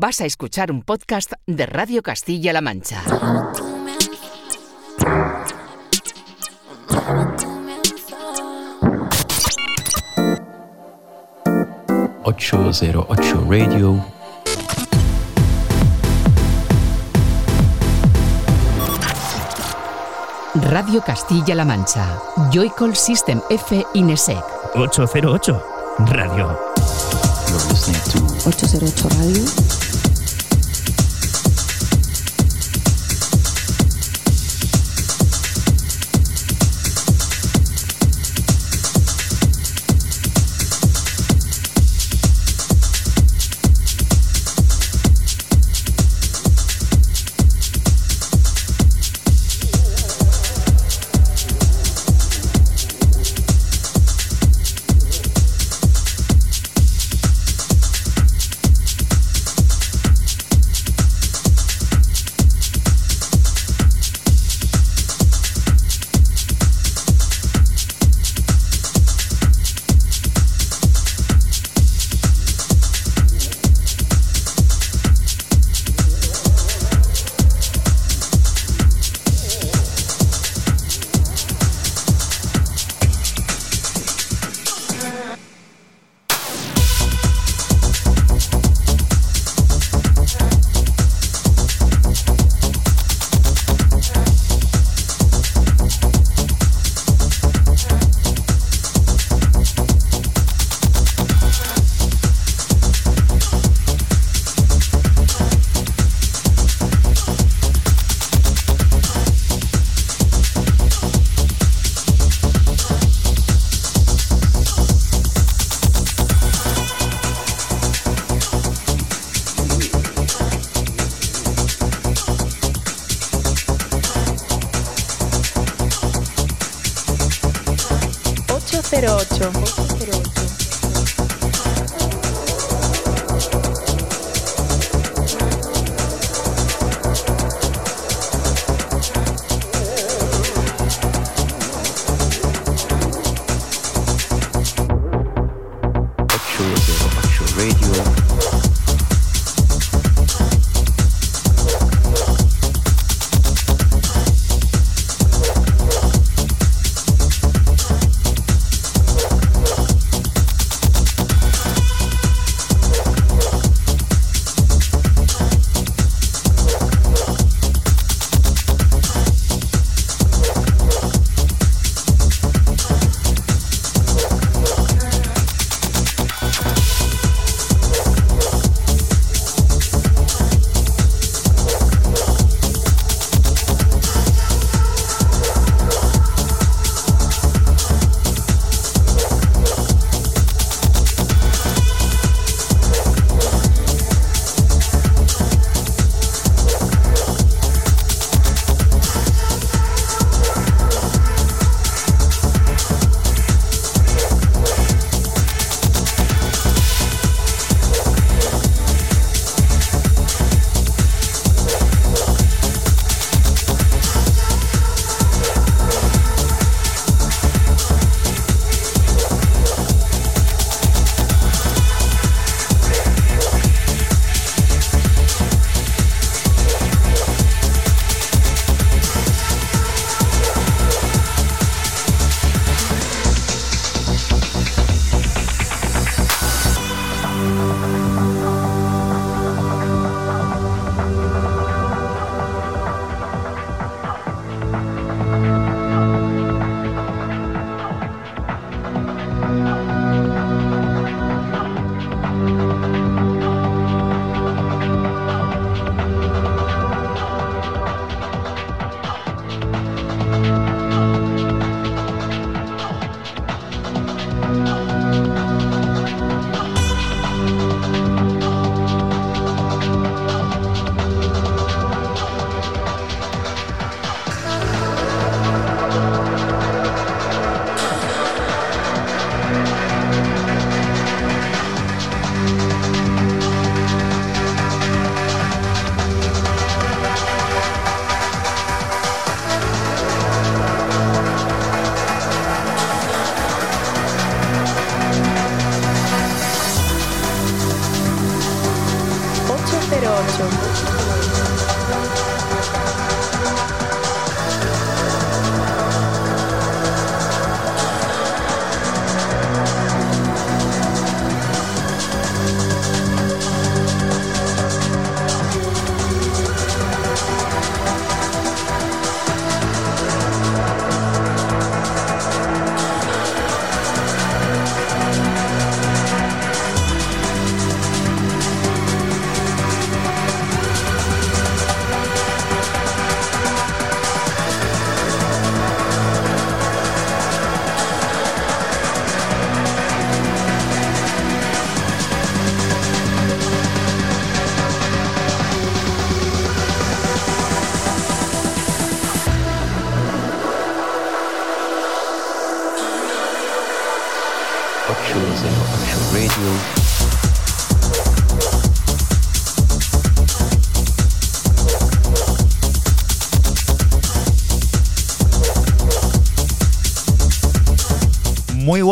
Vas a escuchar un podcast de Radio Castilla-La Mancha. ...808 Radio... Radio Castilla-La Mancha. Joycall System F Inesec. 808 Radio. You're listening to 808 Radio.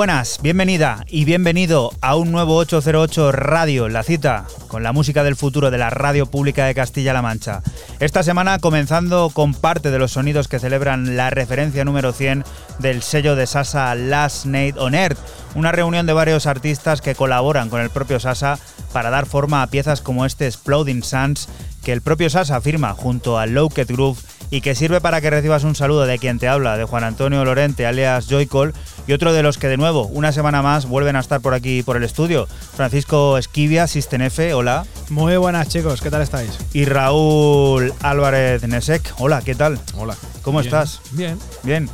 Buenas, bienvenida y bienvenido a un nuevo 808 Radio, la cita con la música del futuro de la radio pública de Castilla-La Mancha. Esta semana comenzando con parte de los sonidos que celebran la referencia número 100 del sello de Sasa Last Night on Earth, una reunión de varios artistas que colaboran con el propio Sasa para dar forma a piezas como este Exploding Suns que el propio Sasa firma junto a Lowket Groove y que sirve para que recibas un saludo de quien te habla, de Juan Antonio Lorente, alias Joycol, y otro de los que de nuevo, una semana más, vuelven a estar por aquí por el estudio. Francisco Esquivia, System F, hola. Muy buenas chicos, ¿qué tal estáis? Y Raúl Álvarez Nesek, hola, ¿qué tal? Hola. ¿Cómo estás? Bien. Bien.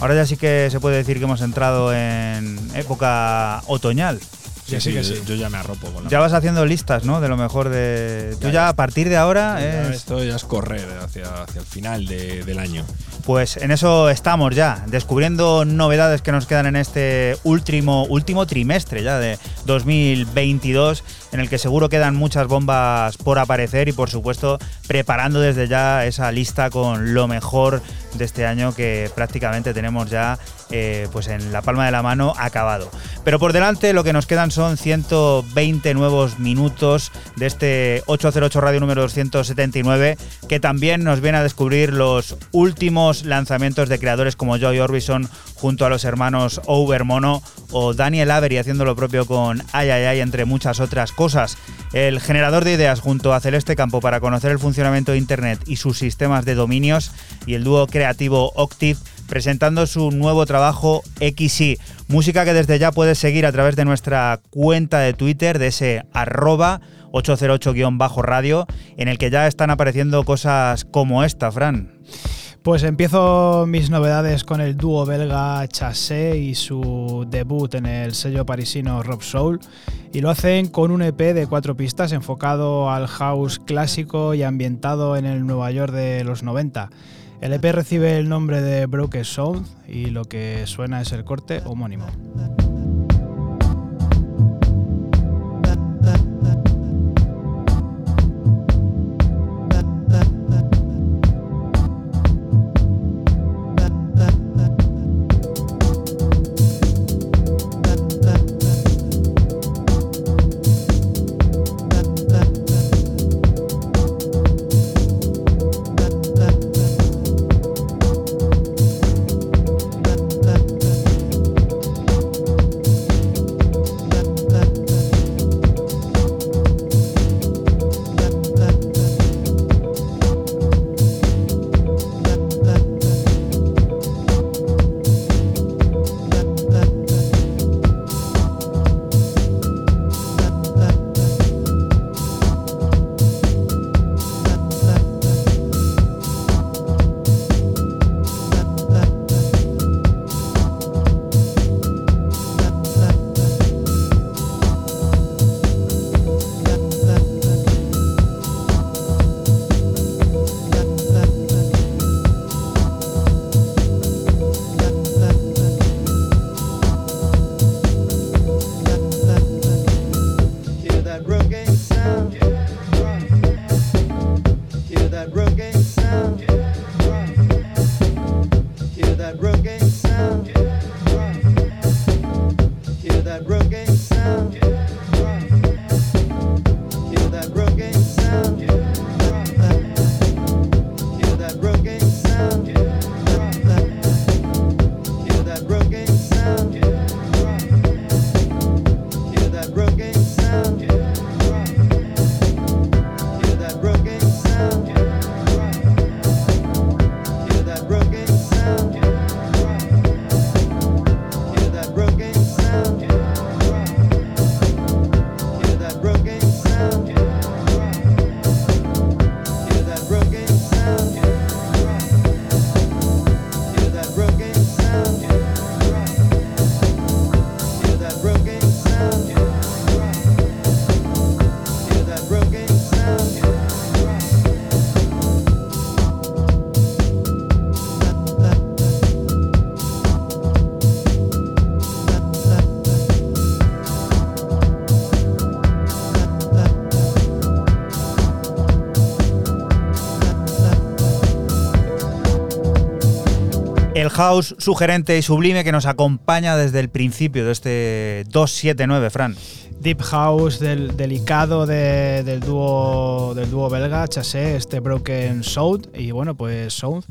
Ahora ya sí que se puede decir que hemos entrado en época otoñal. Sí, sí, sí, Yo, ya me arropo con la Ya vas haciendo listas, ¿no? De lo mejor de. Tú ya, a partir de ahora. es... Esto ya es correr hacia, hacia el final del año. Pues en eso estamos ya, descubriendo novedades que nos quedan en este último, último trimestre ya de 2022, en el que seguro quedan muchas bombas por aparecer y por supuesto preparando desde ya esa lista con lo mejor de este año que prácticamente tenemos ya eh, pues en la palma de la mano acabado. Pero por delante lo que nos quedan son 120 nuevos minutos de este 808 Radio número 279 que también nos viene a descubrir los últimos lanzamientos de creadores como Joy Orbison junto a los hermanos Overmono o Daniel Avery haciendo lo propio con Ay Ay Ay entre muchas otras cosas. El generador de ideas junto a Celeste Campo para conocer el funcionamiento de Internet y sus sistemas de dominios y el dúo creativo Octiv presentando su nuevo trabajo XY. Música que desde ya puedes seguir a través de nuestra cuenta de Twitter, de ese arroba 808-radio, en el que ya están apareciendo cosas como esta, Fran. Pues empiezo mis novedades con el dúo belga Chassé y su debut en el sello parisino Rob Soul, y lo hacen con un EP de cuatro pistas enfocado al house clásico y ambientado en el Nueva York de los 90. El EP recibe el nombre de Broken Sound y lo que suena es el corte homónimo. House sugerente y sublime que nos acompaña desde el principio de este 279, Fran. Deep House del delicado de- del dúo del dúo belga Chassé, este Broken Sound y bueno pues Sound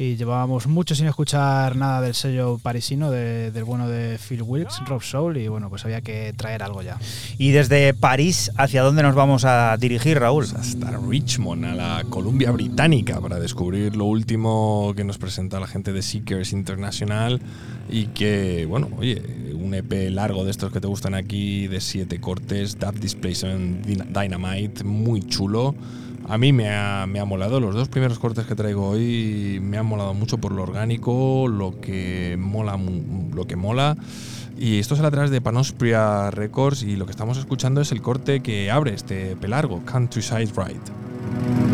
y llevábamos mucho sin escuchar nada del sello parisino de- del bueno de Phil Wilkes, Rob Soul y bueno pues había que traer algo ya. Y desde París, ¿hacia dónde nos vamos a dirigir, Raúl? hasta Richmond, a la Columbia Británica, para descubrir lo último que nos presenta la gente de Seekers International y que, bueno, oye, un EP largo de estos que te gustan aquí, de siete cortes, Dub Displacement Dyn- Dynamite, muy chulo. A mí me ha, me ha molado, los dos primeros cortes que traigo hoy me han molado mucho por lo orgánico, lo que mola, lo que mola. Y esto sale a través de Panospria Records y lo que estamos escuchando es el corte que abre este pelargo, Countryside Ride.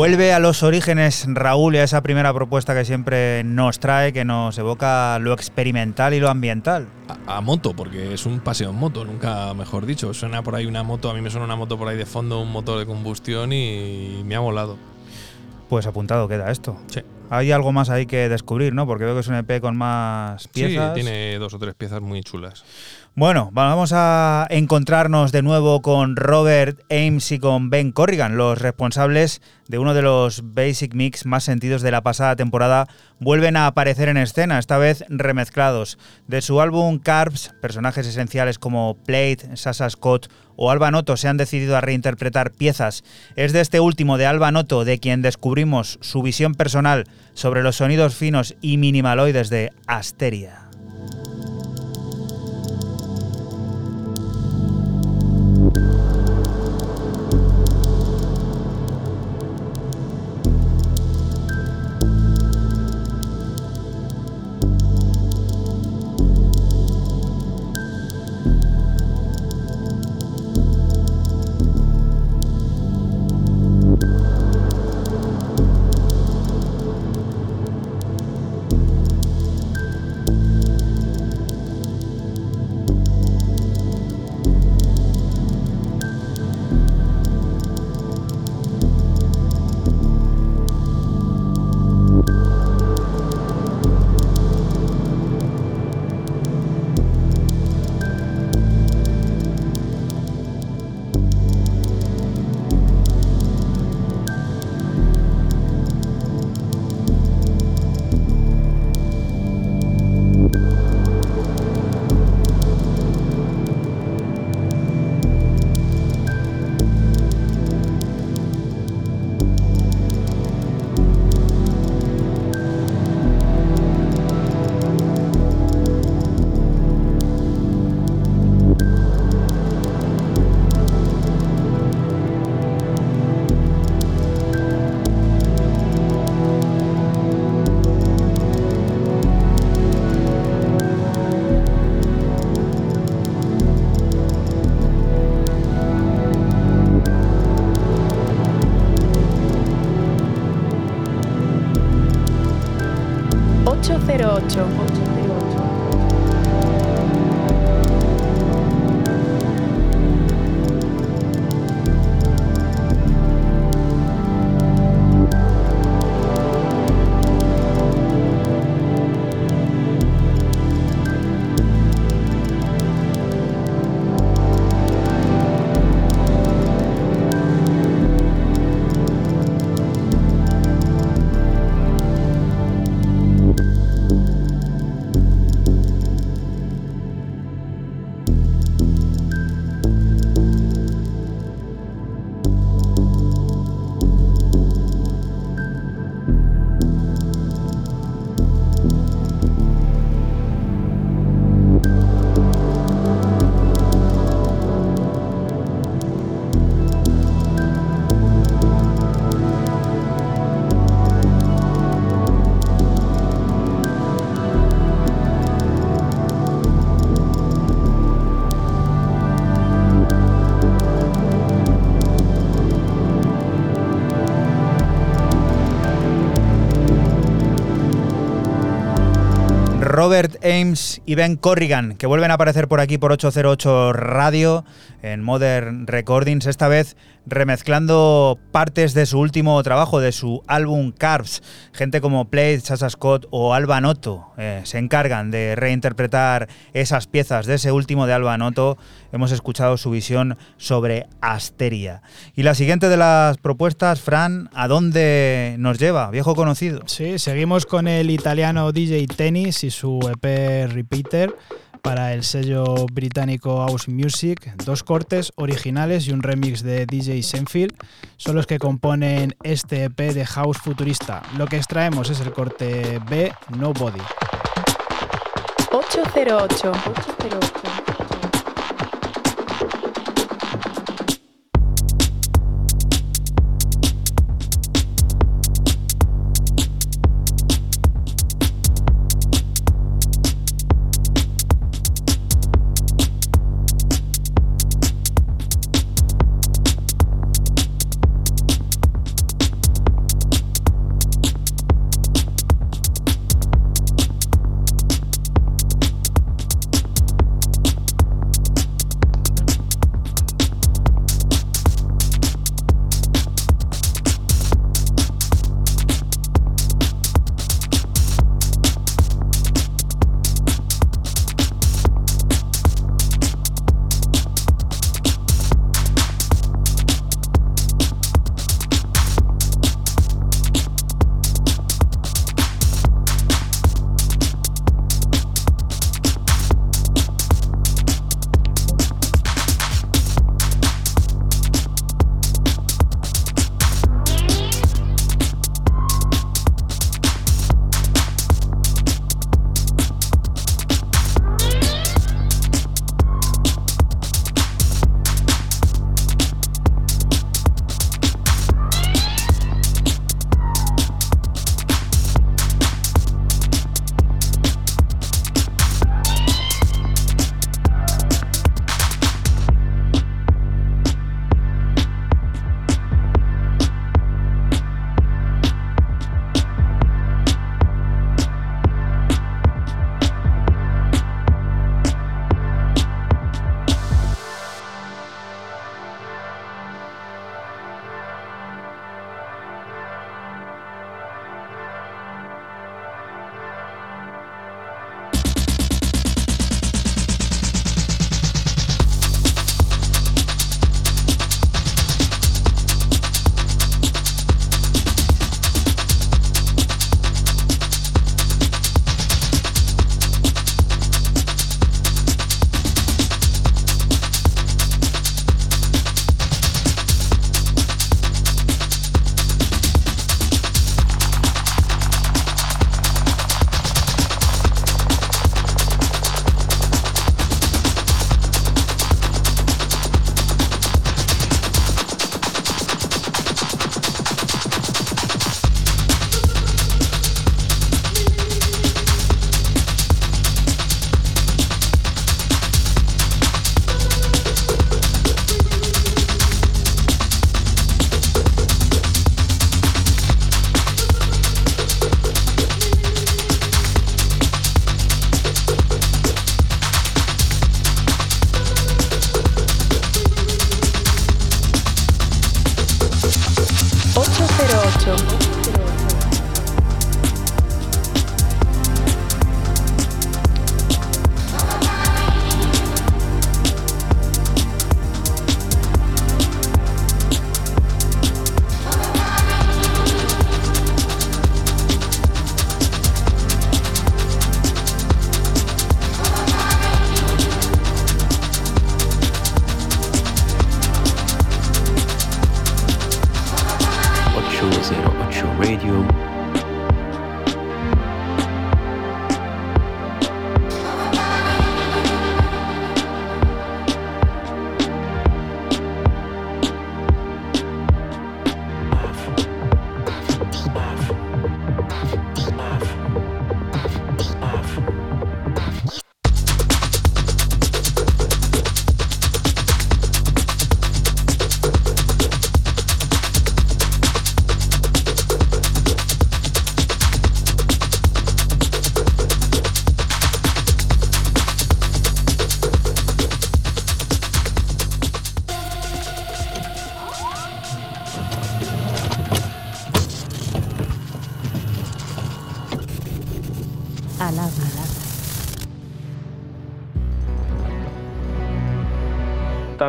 Vuelve a los orígenes Raúl y a esa primera propuesta que siempre nos trae, que nos evoca lo experimental y lo ambiental. A, a moto, porque es un paseo en moto, nunca mejor dicho. Suena por ahí una moto, a mí me suena una moto por ahí de fondo, un motor de combustión y me ha volado. Pues apuntado queda esto. Sí. Hay algo más ahí que descubrir, ¿no? Porque veo que es un EP con más piezas. Sí, tiene dos o tres piezas muy chulas. Bueno, vamos a encontrarnos de nuevo con Robert Ames y con Ben Corrigan, los responsables de uno de los Basic Mix más sentidos de la pasada temporada, vuelven a aparecer en escena, esta vez remezclados. De su álbum Carbs, personajes esenciales como Plate, Sasa Scott o Alba Noto se han decidido a reinterpretar piezas. Es de este último, de Alba Noto, de quien descubrimos su visión personal sobre los sonidos finos y minimaloides de Asteria. Robert Ames y Ben Corrigan, que vuelven a aparecer por aquí por 808 Radio en Modern Recordings, esta vez remezclando partes de su último trabajo, de su álbum Carbs. Gente como Plate, Sasa Scott o Alba Noto eh, se encargan de reinterpretar esas piezas de ese último de Alba Noto. Hemos escuchado su visión sobre Asteria. Y la siguiente de las propuestas, Fran, ¿a dónde nos lleva? Viejo conocido. Sí, seguimos con el italiano DJ Tennis y su EP Repeater para el sello británico House Music, dos cortes originales y un remix de DJ Senfield son los que componen este EP de House Futurista. Lo que extraemos es el corte B, Nobody. 808. 808.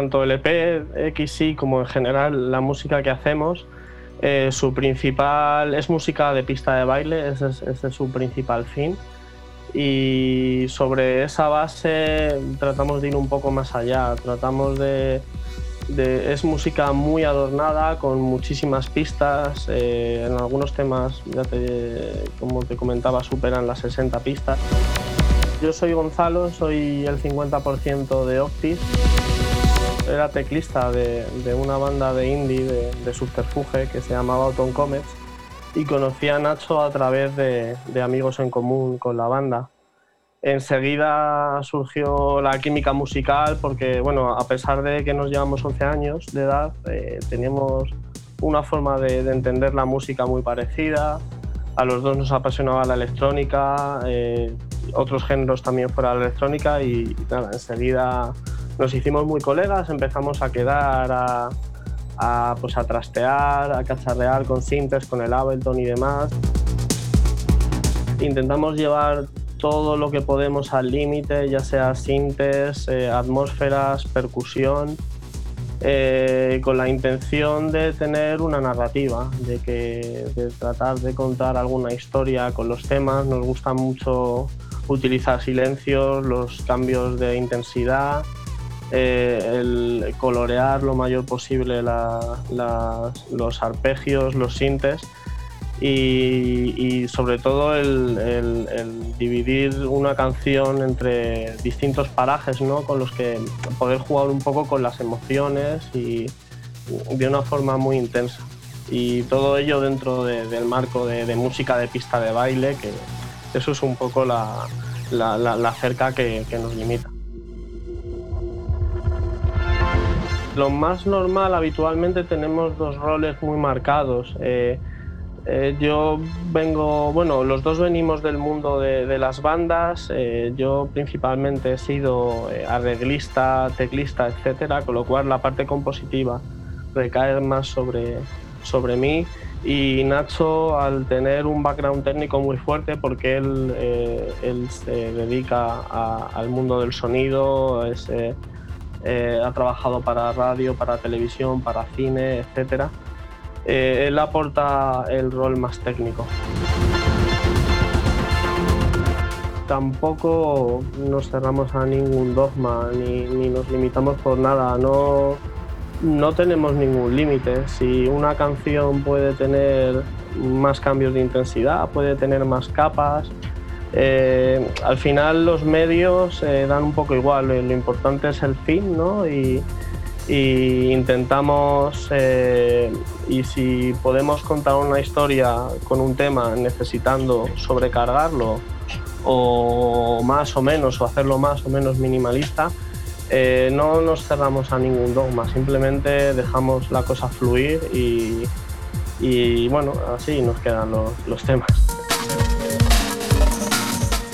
Tanto el EP XY como en general la música que hacemos, eh, su principal es música de pista de baile, ese es, ese es su principal fin. Y sobre esa base tratamos de ir un poco más allá, tratamos de, de- es música muy adornada con muchísimas pistas, eh, en algunos temas, ya te- como te comentaba, superan las 60 pistas. Yo soy Gonzalo, soy el 50% de Octis. Era teclista de, de una banda de indie de, de subterfuge que se llamaba Autumn Comets y conocí a Nacho a través de, de amigos en común con la banda. Enseguida surgió la química musical porque, bueno, a pesar de que nos llevamos 11 años de edad, eh, teníamos una forma de, de entender la música muy parecida. A los dos nos apasionaba la electrónica, eh, otros géneros también fuera de la electrónica y nada, enseguida nos hicimos muy colegas, empezamos a quedar a, pues a trastear, a cacharrear con sintes, con el Ableton y demás. Intentamos llevar todo lo que podemos al límite, ya sea sintes, eh, atmósferas, percusión, eh, con la intención de tener una narrativa, de, que, de tratar de contar alguna historia con los temas. Nos gusta mucho utilizar silencios, los cambios de intensidad, eh, el colorear lo mayor posible los arpegios, los sintes y, sobre todo el, dividir una canción entre distintos parajes ¿no? con los que poder jugar un poco con las emociones y de una forma muy intensa. Y todo ello dentro de- del marco de, música de pista de baile, que eso es un poco la, cerca que nos limita. Lo más normal, habitualmente tenemos dos roles muy marcados. Eh, eh, yo vengo, bueno, los dos venimos del mundo de, las bandas. eh, yo principalmente he sido eh, arreglista, teclista, etcétera, con lo cual la parte compositiva recae más sobre, sobre mí. Y Nacho, al tener un background técnico muy fuerte, porque él, él se dedica al mundo del sonido, es, eh, ha trabajado para radio, para televisión, para cine, etcétera. Eh, él aporta el rol más técnico. Tampoco nos cerramos a ningún dogma ni, ni nos limitamos por nada. No, no tenemos ningún límite. Si una canción puede tener más cambios de intensidad, puede tener más capas, eh, al final los medios eh, dan un poco igual. Lo, lo importante es el fin, ¿no? Y, intentamos, eh, y si podemos contar una historia con un tema necesitando sobrecargarlo o más o menos, o hacerlo más o menos minimalista, eh, no nos cerramos a ningún dogma, simplemente dejamos la cosa fluir y, bueno, así nos quedan los temas.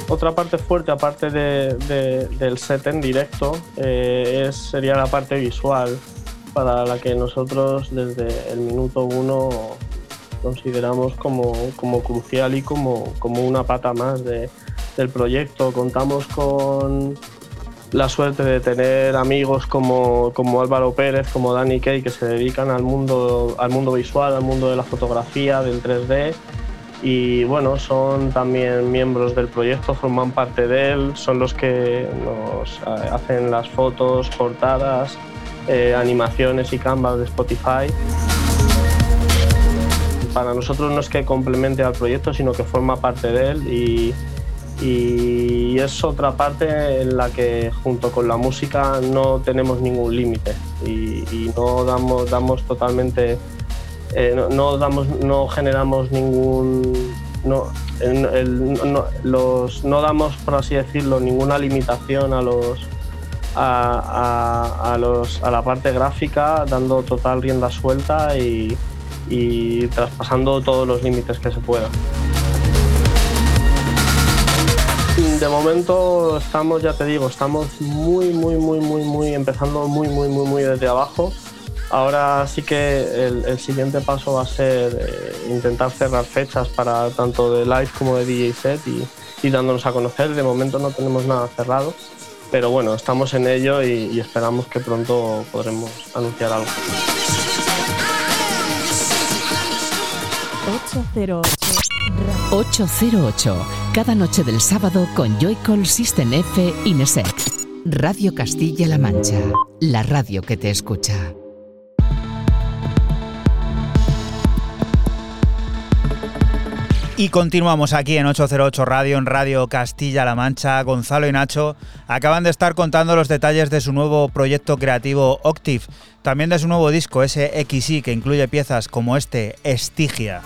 Otra parte fuerte, aparte de- de- del set en directo, eh, sería la parte visual, para la que nosotros desde el minuto uno consideramos como, crucial y como, una pata más de- del proyecto. Contamos con la suerte de tener amigos como, como Álvaro Pérez, como Dani Kay, que se dedican al mundo, al mundo visual, al mundo de la fotografía, del 3D. Y bueno, son también miembros del proyecto, forman parte de él, son los que nos eh, hacen las fotos, portadas, eh, animaciones y canvas de Spotify. para nosotros no es que complemente al proyecto, sino que forma parte de él y, es otra parte en la que junto con la música no tenemos ningún límite y, y no damos, damos totalmente, eh, no, damos, no generamos ningún, no, los, no damos, por así decirlo, ninguna limitación a los, a- a los, a la parte gráfica, dando total rienda suelta y, y traspasando todos los límites que se puedan. De momento estamos, ya te digo, estamos muy, muy, muy, muy, muy, empezando muy, muy, muy, muy desde abajo. Ahora sí que el, el siguiente paso va a ser eh, intentar cerrar fechas para tanto de live como de DJ set y, y dándonos a conocer. De momento no tenemos nada cerrado, pero bueno, estamos en ello y, y esperamos que pronto podremos anunciar algo. 808 Radio. 808, cada noche del sábado con Joycall System F Inesec. Radio Castilla-La Mancha, la radio que te escucha. Y continuamos aquí en 808 Radio, en Radio Castilla-La Mancha. Gonzalo y Nacho acaban de estar contando los detalles de su nuevo proyecto creativo Octiv, también de su nuevo disco SXI, que incluye piezas como este Estigia.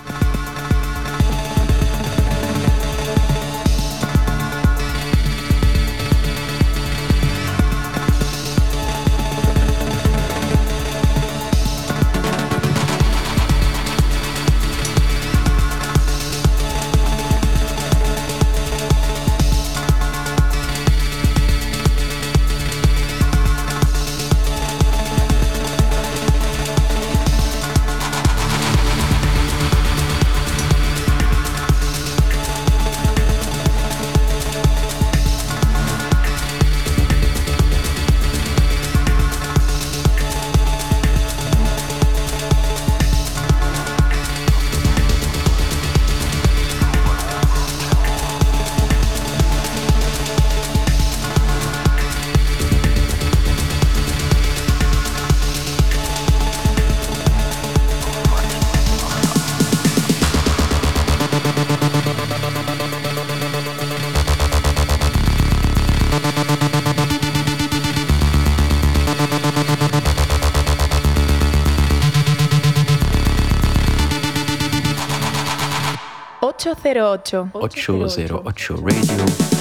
Ocho cero ocho. 808 Radio.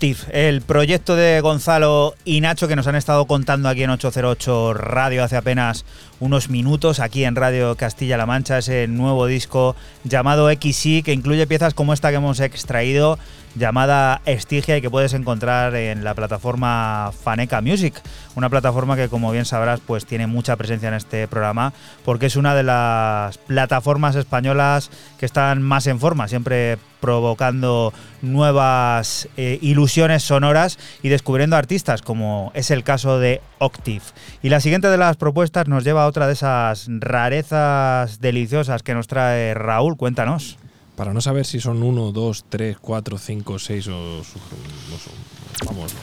El proyecto de Gonzalo y Nacho que nos han estado contando aquí en 808 Radio hace apenas unos minutos aquí en Radio Castilla-La Mancha, ese nuevo disco llamado XY, que incluye piezas como esta que hemos extraído, llamada Estigia y que puedes encontrar en la plataforma Faneca Music, una plataforma que como bien sabrás pues tiene mucha presencia en este programa porque es una de las plataformas españolas que están más en forma, siempre provocando nuevas eh, ilusiones sonoras y descubriendo artistas como es el caso de Octiv. Y la siguiente de las propuestas nos lleva a otra de esas rarezas deliciosas que nos trae Raúl, cuéntanos para no saber si son uno, dos, tres, cuatro, cinco, seis o, vamos,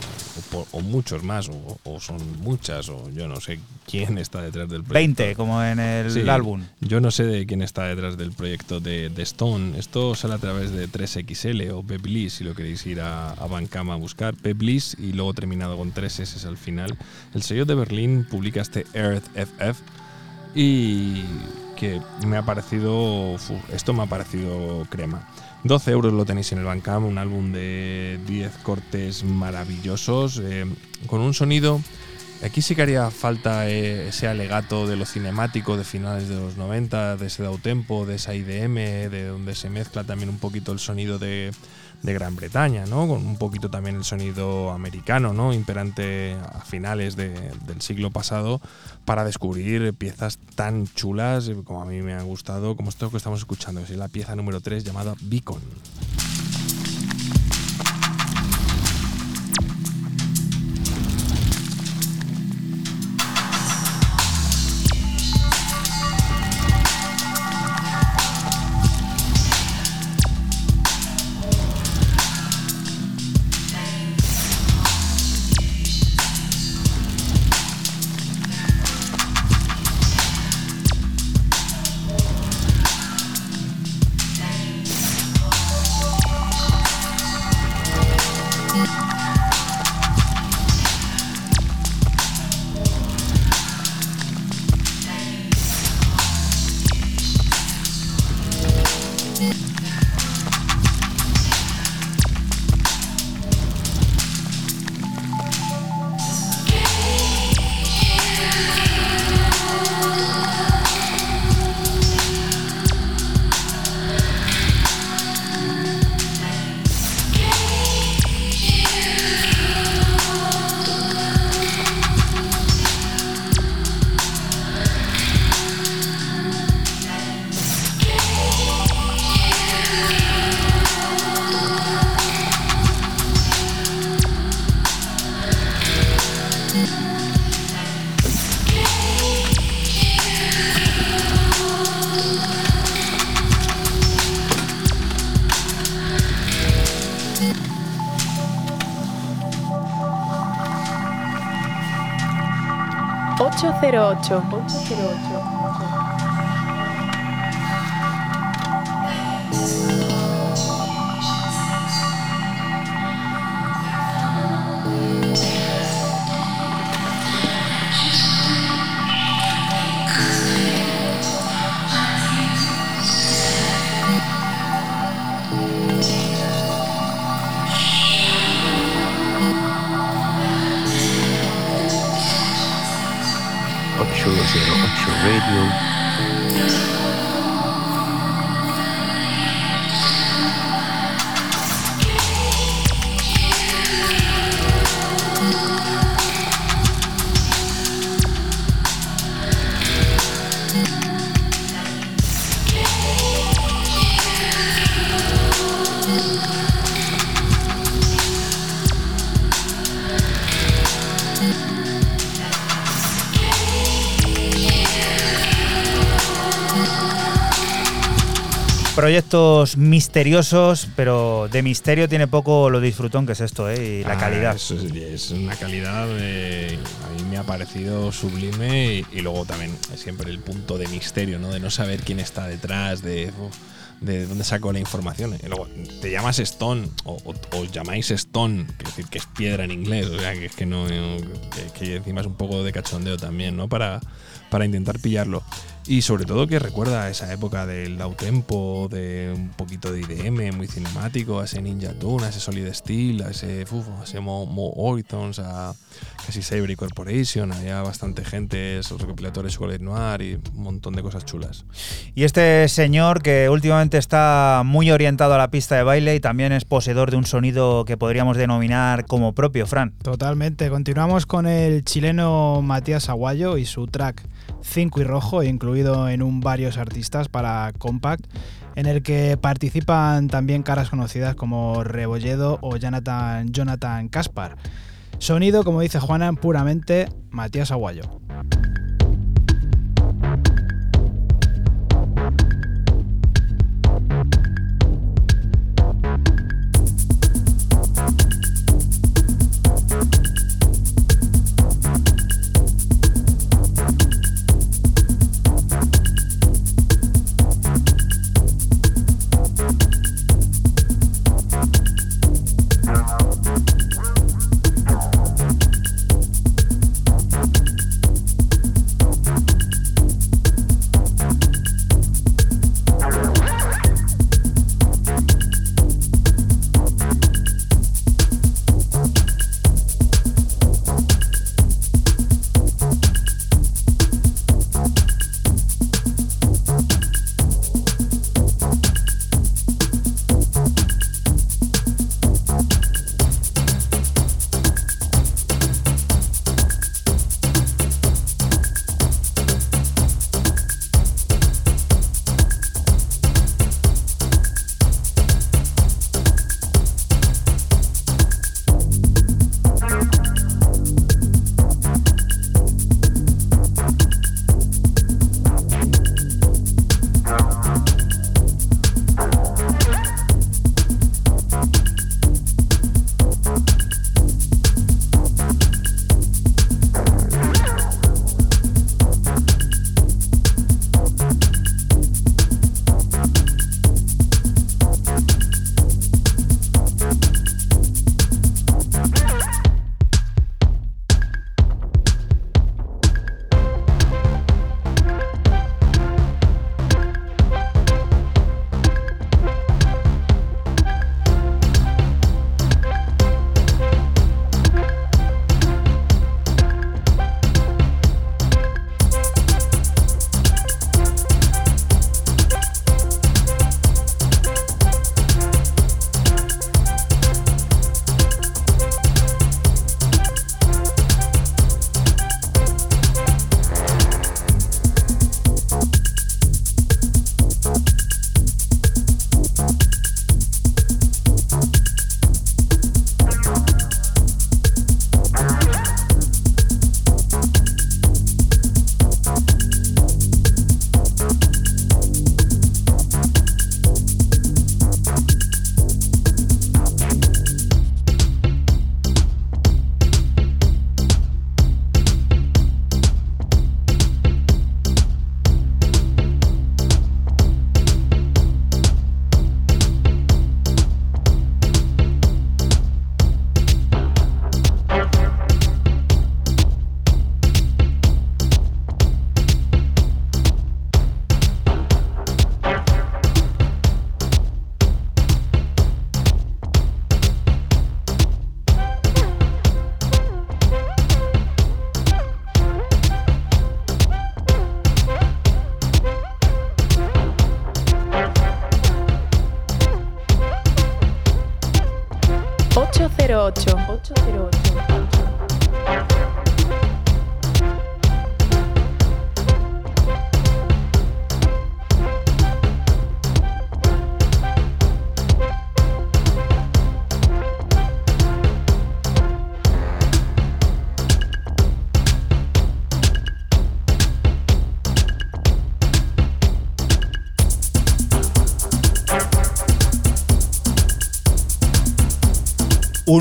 o, muchos más, o, son muchas, o yo no sé quién está detrás del proyecto. 20, como en el álbum. Yo no sé de quién está detrás del proyecto de, Stone. Esto sale a través de 3XL o Peblis, si lo queréis ir a, a Bancama a buscar. Peblis y luego terminado con 3 S al final. El sello de Berlín publica este Earth FF y que me ha parecido, esto me ha parecido crema. 12 euros lo tenéis en el Bandcamp, un álbum de 10 cortes maravillosos, eh, con un sonido... Aquí sí que haría falta eh, ese alegato de lo cinemático de finales de los 90, de ese Dautempo, de esa IDM, de donde se mezcla también un poquito el sonido de, de Gran Bretaña, ¿no? Con un poquito también el sonido americano, ¿no? Imperante a finales del siglo pasado para descubrir piezas tan chulas como a mí me ha gustado, como esto que estamos escuchando, es la pieza número 3 llamada Beacon. Proyectos misteriosos, pero de misterio tiene poco lo disfrutón que es esto, ¿eh? Y la ah, calidad. Es, una calidad, a mí me ha parecido sublime y, luego también siempre el punto de misterio, ¿no? De no saber quién está detrás, de... de dónde sacó la información. Y luego, te llamas Stone o, os llamáis Stone, que decir que es piedra en inglés, o sea, que es que no. que, encima es un poco de cachondeo también, ¿no? Para, para intentar pillarlo. Y sobre todo que recuerda a esa época del tempo, de un poquito de IDM muy cinemático, a ese Ninja Tune, a ese Solid Steel, a ese, uf, a ese Mo, Mo Ortons, a casi Sabre Corporation, había bastante gente, esos recopilatorios Chocolate Noir y un montón de cosas chulas. Y este señor que últimamente está muy orientado a la pista de baile y también es poseedor de un sonido que podríamos denominar como propio, Fran. Totalmente. Continuamos con el chileno Matías Aguayo y su track 5 y rojo, incluido en un varios artistas para Compact, en el que participan también caras conocidas como Rebolledo o Jonathan, Jonathan Caspar. Sonido, como dice Juana, puramente Matías Aguayo.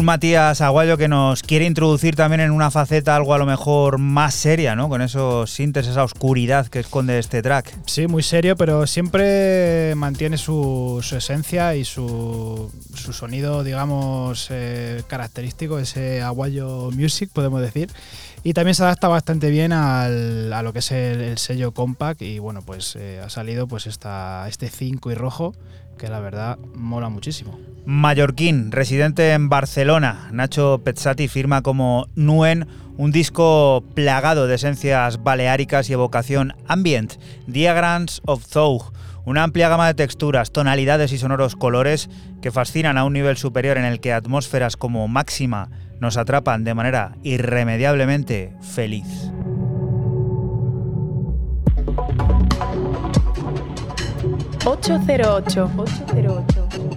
Matías Aguayo que nos quiere introducir también en una faceta algo a lo mejor más seria, ¿no? Con esos sintes, esa oscuridad que esconde este track. Sí, muy serio, pero siempre mantiene su, esencia y su, su sonido, digamos, eh, característico, ese Aguayo Music, podemos decir. Y también se adapta bastante bien al- a lo que es el, el sello Compact y bueno, pues eh, ha salido pues esta, este 5 y rojo que la verdad mola muchísimo. Mallorquín, residente en Barcelona, Nacho Pezzati firma como Nuen un disco plagado de esencias baleáricas y evocación ambient, Diagrams of Thought, una amplia gama de texturas, tonalidades y sonoros colores que fascinan a un nivel superior en el que atmósferas como Máxima nos atrapan de manera irremediablemente feliz. «808». 808.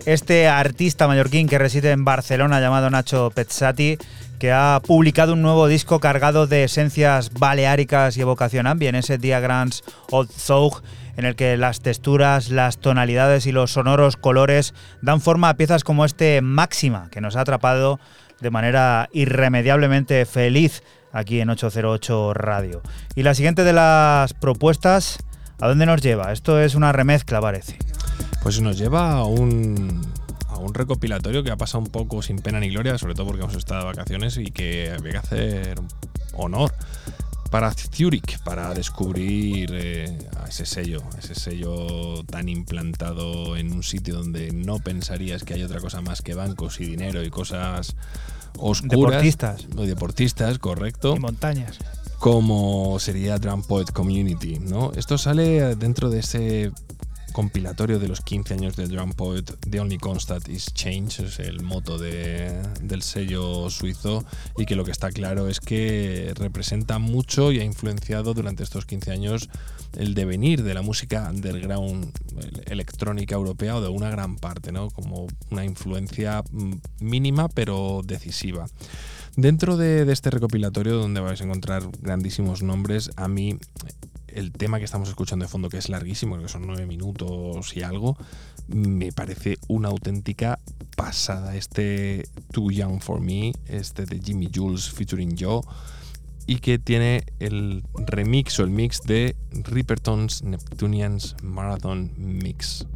Es este artista mallorquín que reside en Barcelona llamado Nacho Pezzati que ha publicado un nuevo disco cargado de esencias baleáricas y evocación ambient, ese Diagrams of Thought en el que las texturas, las tonalidades y los sonoros colores dan forma a piezas como este Máxima, que nos ha atrapado de manera irremediablemente feliz aquí en 808 Radio. Y la siguiente de las propuestas, ¿a dónde nos lleva? Esto es una remezcla, parece. Pues nos lleva a un, a un recopilatorio que ha pasado un poco sin pena ni gloria, sobre todo porque hemos estado de vacaciones y que había que hacer honor para Zurich, para descubrir eh, a ese sello, a ese sello tan implantado en un sitio donde no pensarías que hay otra cosa más que bancos y dinero y cosas oscuras. Deportistas. O deportistas, correcto Y montañas. como sería Drum Poet Community, ¿no? Esto sale dentro de ese compilatorio de los 15 años de Drum Poet, The Only Constant is Change, es el moto de- del sello suizo, y que lo que está claro es que representa mucho y ha influenciado durante estos 15 años el devenir de la música underground el- electrónica europea o de una gran parte, ¿no? Como una influencia mm, mínima pero decisiva. Dentro de, de este recopilatorio, donde vais a encontrar grandísimos nombres, a mí el tema que estamos escuchando de fondo, que es larguísimo, que son nueve minutos y algo, me parece una auténtica pasada. Este Too Young for Me, este de Jimmy Jules featuring Joe, y que tiene el remix o el mix de Ripperton's Neptunians Marathon Mix.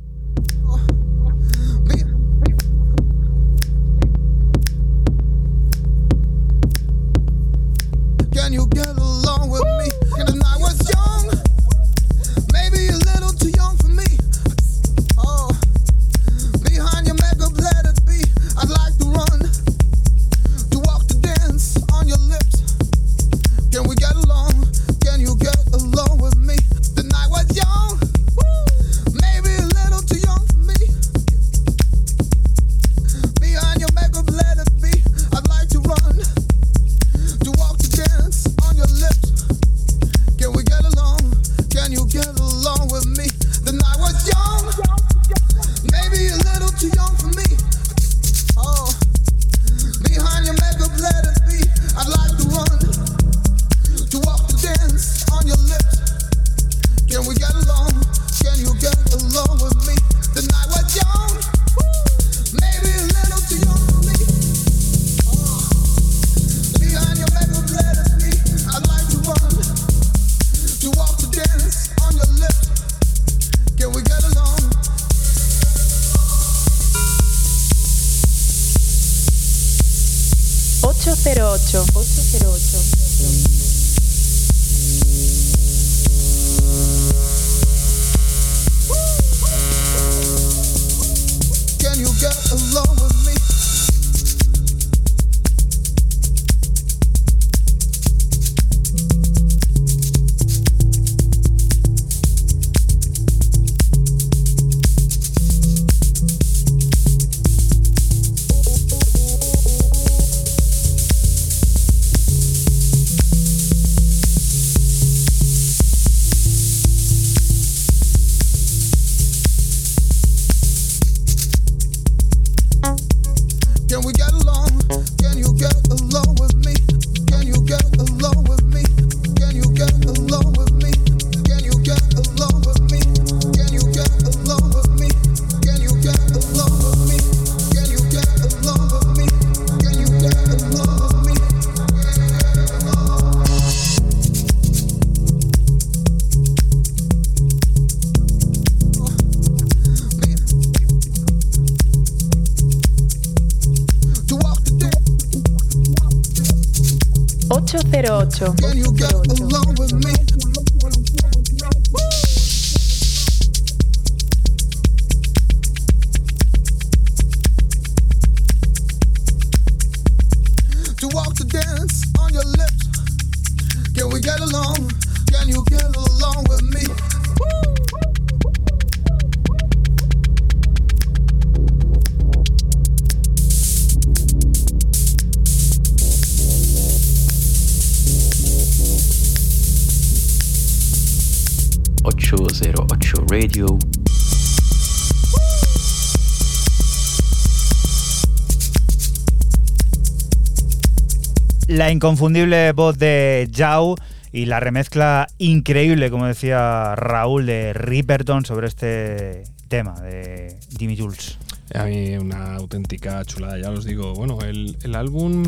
Inconfundible voz de Jau y la remezcla increíble, como decía Raúl, de Ripperton sobre este tema de Jimmy Jules. A mí una auténtica chulada, ya os digo. Bueno, el, el álbum,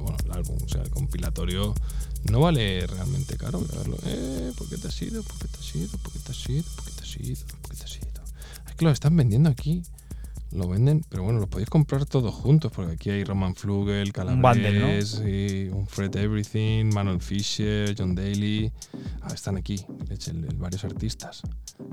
bueno, el álbum, o sea, el compilatorio no vale realmente caro. verlo. Eh, ¿Por qué te has ido? ¿Por qué te has ido? ¿Por qué te has ido? ¿Por qué te has ido? ¿Por qué te has ido? Es que lo están vendiendo aquí. Lo venden, pero bueno, podéis comprar todos juntos, porque aquí hay Roman Flugel, Calabres, y un Fred Everything, Manuel Fisher, John Daly. Ah, están aquí, leche, el- el- varios artistas.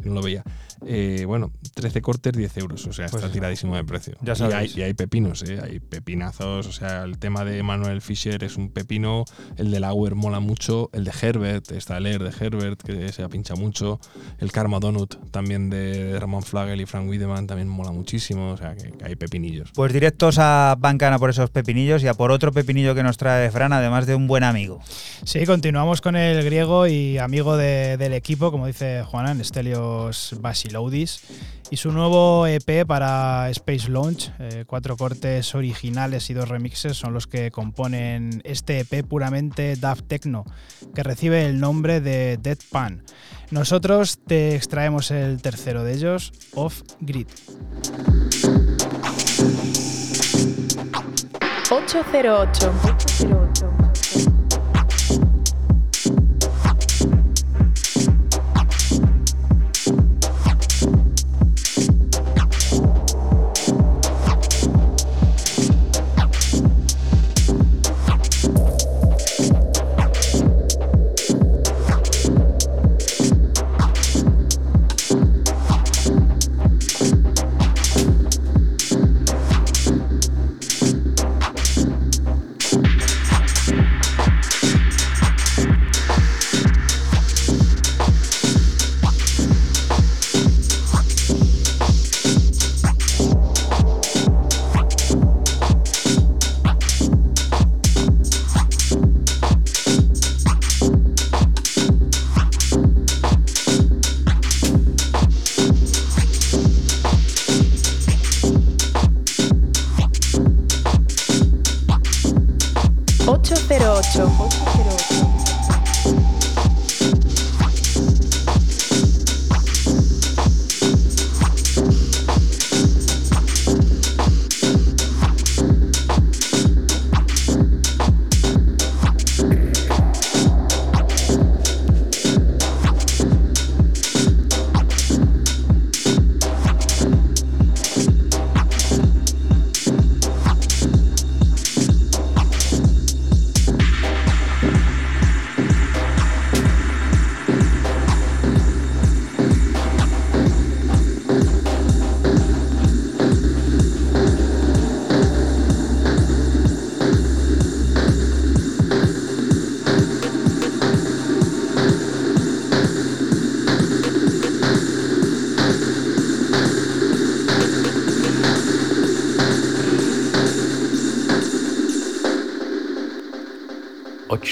No lo veía. Eh, bueno, 13 cortes, 10 euros. O sea, Pues está eso. tiradísimo de precio. Ya y, hay, y hay pepinos, ¿eh? Hay pepinazos. O sea, el tema de Manuel Fischer es un pepino. El de Lauer mola mucho. El de Herbert, está el Air de Herbert, que se pincha mucho. El Karma Donut también de Ramón Flagel y Frank Wiedemann también mola muchísimo. O sea, que, que hay pepinillos. Pues directos a Bancana por esos pepinillos y a por otro pepinillo que nos trae Fran, además de un buen amigo. Sí, continuamos con el griego y amigo de- del equipo, como dice Juanan, Stelios Basiloudis, y su nuevo EP para Space Launch. eh, cuatro cortes originales y dos remixes son los que componen este EP puramente Daft Techno, que recibe el nombre de Dead Pan. Nosotros te extraemos el tercero de ellos, Off Grid. 808. 808.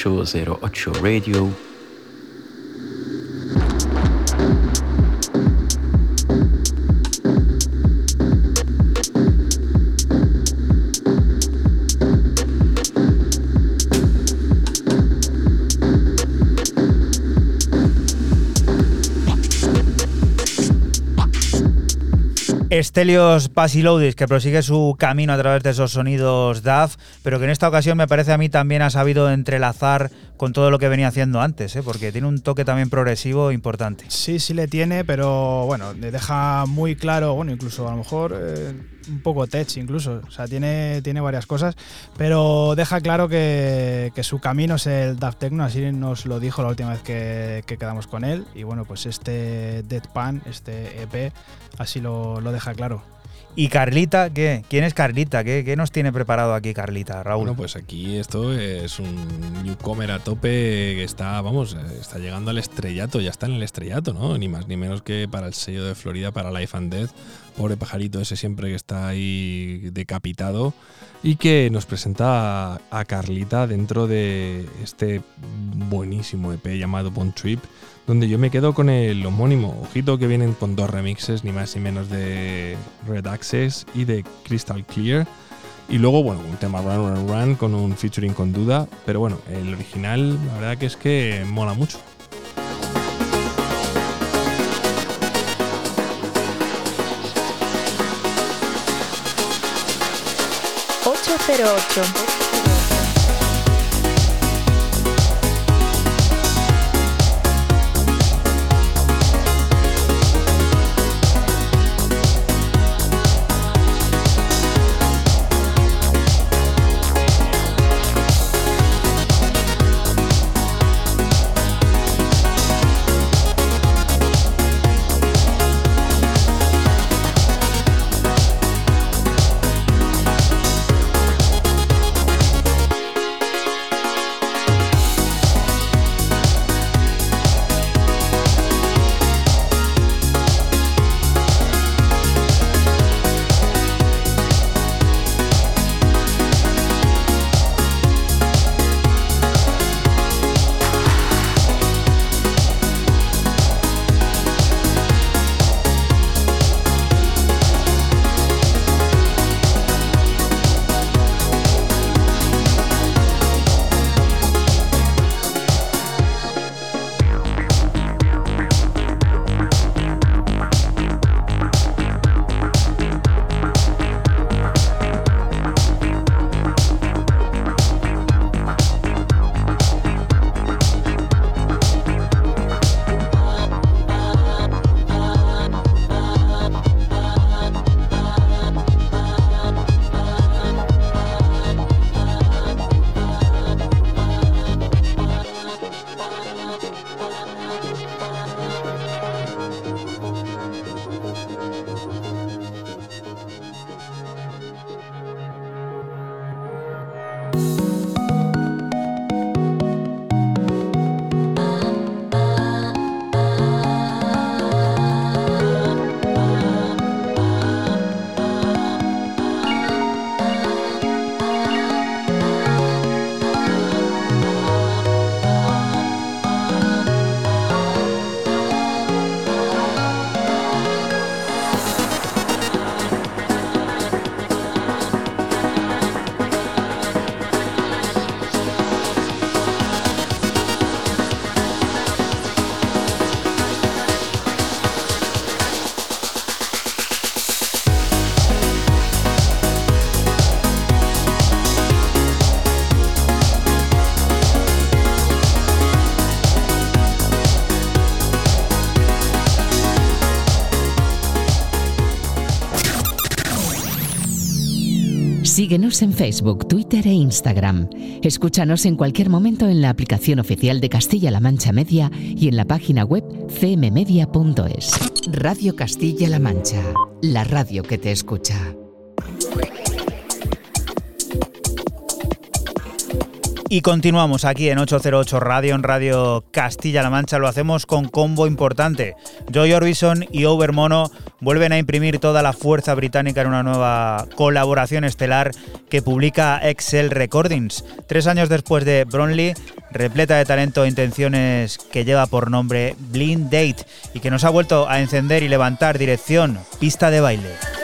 808 Radio. Estelios Pasiloudis, que prosigue su camino a través de esos sonidos DAF, pero que en esta ocasión me parece a mí también ha sabido entrelazar con todo lo que venía haciendo antes, ¿eh? porque tiene un toque también progresivo importante. Sí, sí le tiene, pero bueno, le deja muy claro, bueno, incluso a lo mejor eh, un poco tech incluso, o sea, tiene, tiene varias cosas, pero deja claro que, que su camino es el Daft Techno, así nos lo dijo la última vez que, que quedamos con él, y bueno, pues este Deadpan, este EP, así lo, lo deja claro. ¿Y Carlita qué? ¿Quién es Carlita? ¿Qué, qué nos tiene preparado aquí Carlita, Raúl? Bueno, pues aquí esto es un newcomer a tope que está, vamos, está llegando al estrellato, ya está en el estrellato, ¿no? Ni más ni menos que para el sello de Florida, para Life and Death. Pobre pajarito ese siempre que está ahí decapitado y que nos presenta a, Carlita dentro de este buenísimo EP llamado Bone Trip, donde yo me quedo con el homónimo. Ojito que vienen con dos remixes, ni más ni menos de Red Access y de Crystal Clear. Y luego, bueno, un tema Run Run Run con un featuring con duda. Pero bueno, el original, la verdad que es que mola mucho. Ocho Síguenos en Facebook, Twitter e Instagram. Escúchanos en cualquier momento en la aplicación oficial de Castilla-La Mancha Media y en la página web cmmedia.es. Radio Castilla-La Mancha, la radio que te escucha. Y continuamos aquí en 808 Radio, en Radio Castilla-La Mancha. Lo hacemos con combo importante. Joy Orbison y Overmono vuelven a imprimir toda la fuerza británica en una nueva colaboración estelar que publica Excel Recordings. Tres años después de Bronley, repleta de talento e intenciones que lleva por nombre Blind Date y que nos ha vuelto a encender y levantar dirección, pista de baile.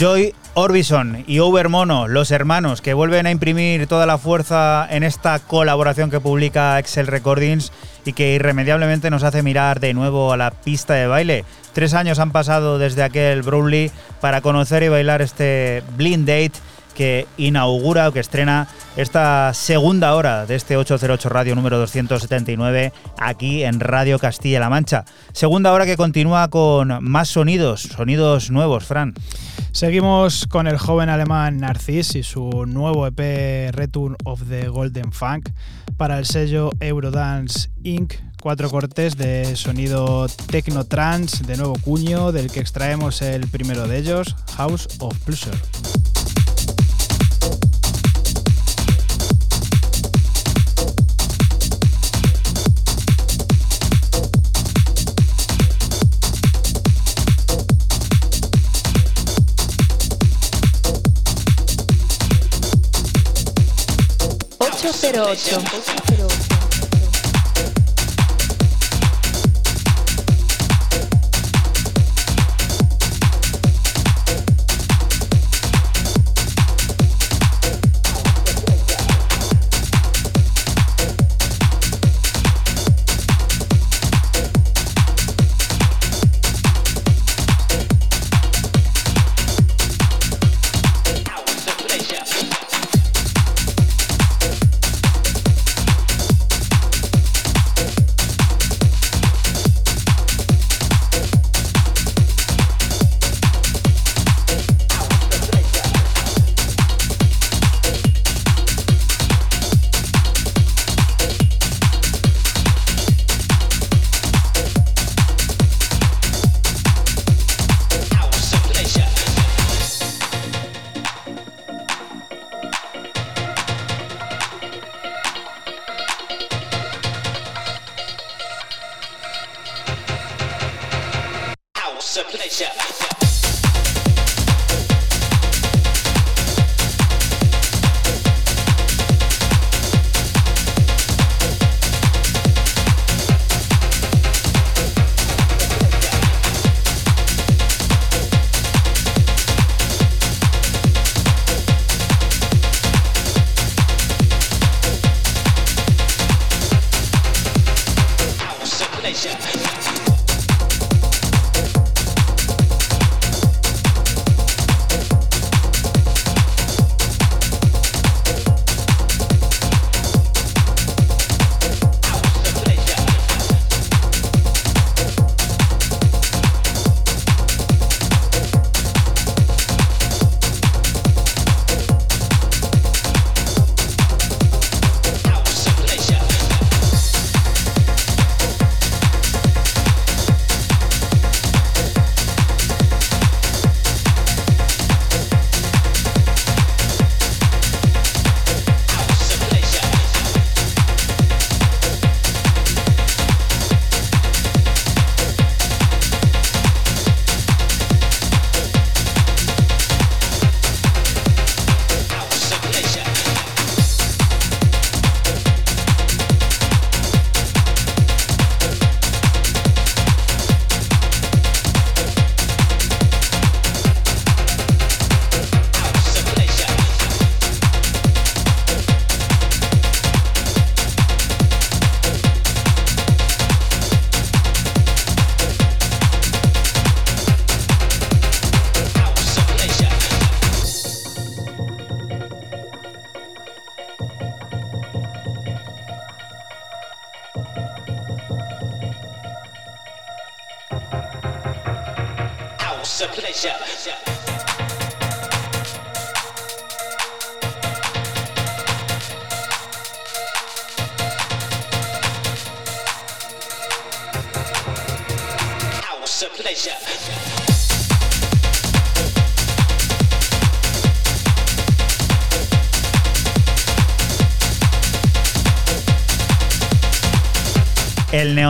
Joy Orbison y Overmono, los hermanos que vuelven a imprimir toda la fuerza en esta colaboración que publica Excel Recordings y que irremediablemente nos hace mirar de nuevo a la pista de baile. Tres años han pasado desde aquel Brownlee para conocer y bailar este Blind Date que inaugura o que estrena esta segunda hora de este 808 Radio número 279 aquí en Radio Castilla-La Mancha. Segunda hora que continúa con más sonidos, sonidos nuevos, Fran. Seguimos con el joven alemán Narcis y su nuevo EP Return of the Golden Funk para el sello Eurodance Inc. Cuatro cortes de sonido techno trance de nuevo cuño, del que extraemos el primero de ellos, House of Pleasure. 808.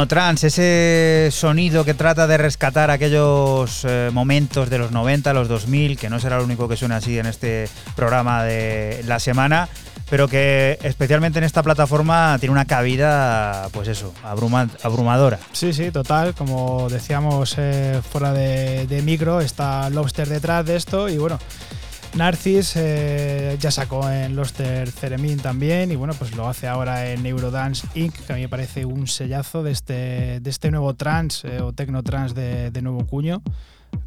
Neotrans, ese sonido que trata de rescatar aquellos eh, momentos de los 90, los 2000, que no será lo único que suena así en este programa de la semana, pero que especialmente en esta plataforma tiene una cabida, pues eso, abrumadora. Sí, sí, total. Como decíamos eh, fuera de, de micro, está Lobster detrás de esto y bueno. Narcis eh, ya sacó en Loster Ceremin también y bueno, pues lo hace ahora en Eurodance Inc., que a mí me parece un sellazo de este, de este nuevo trance eh, o techno trance de, de nuevo cuño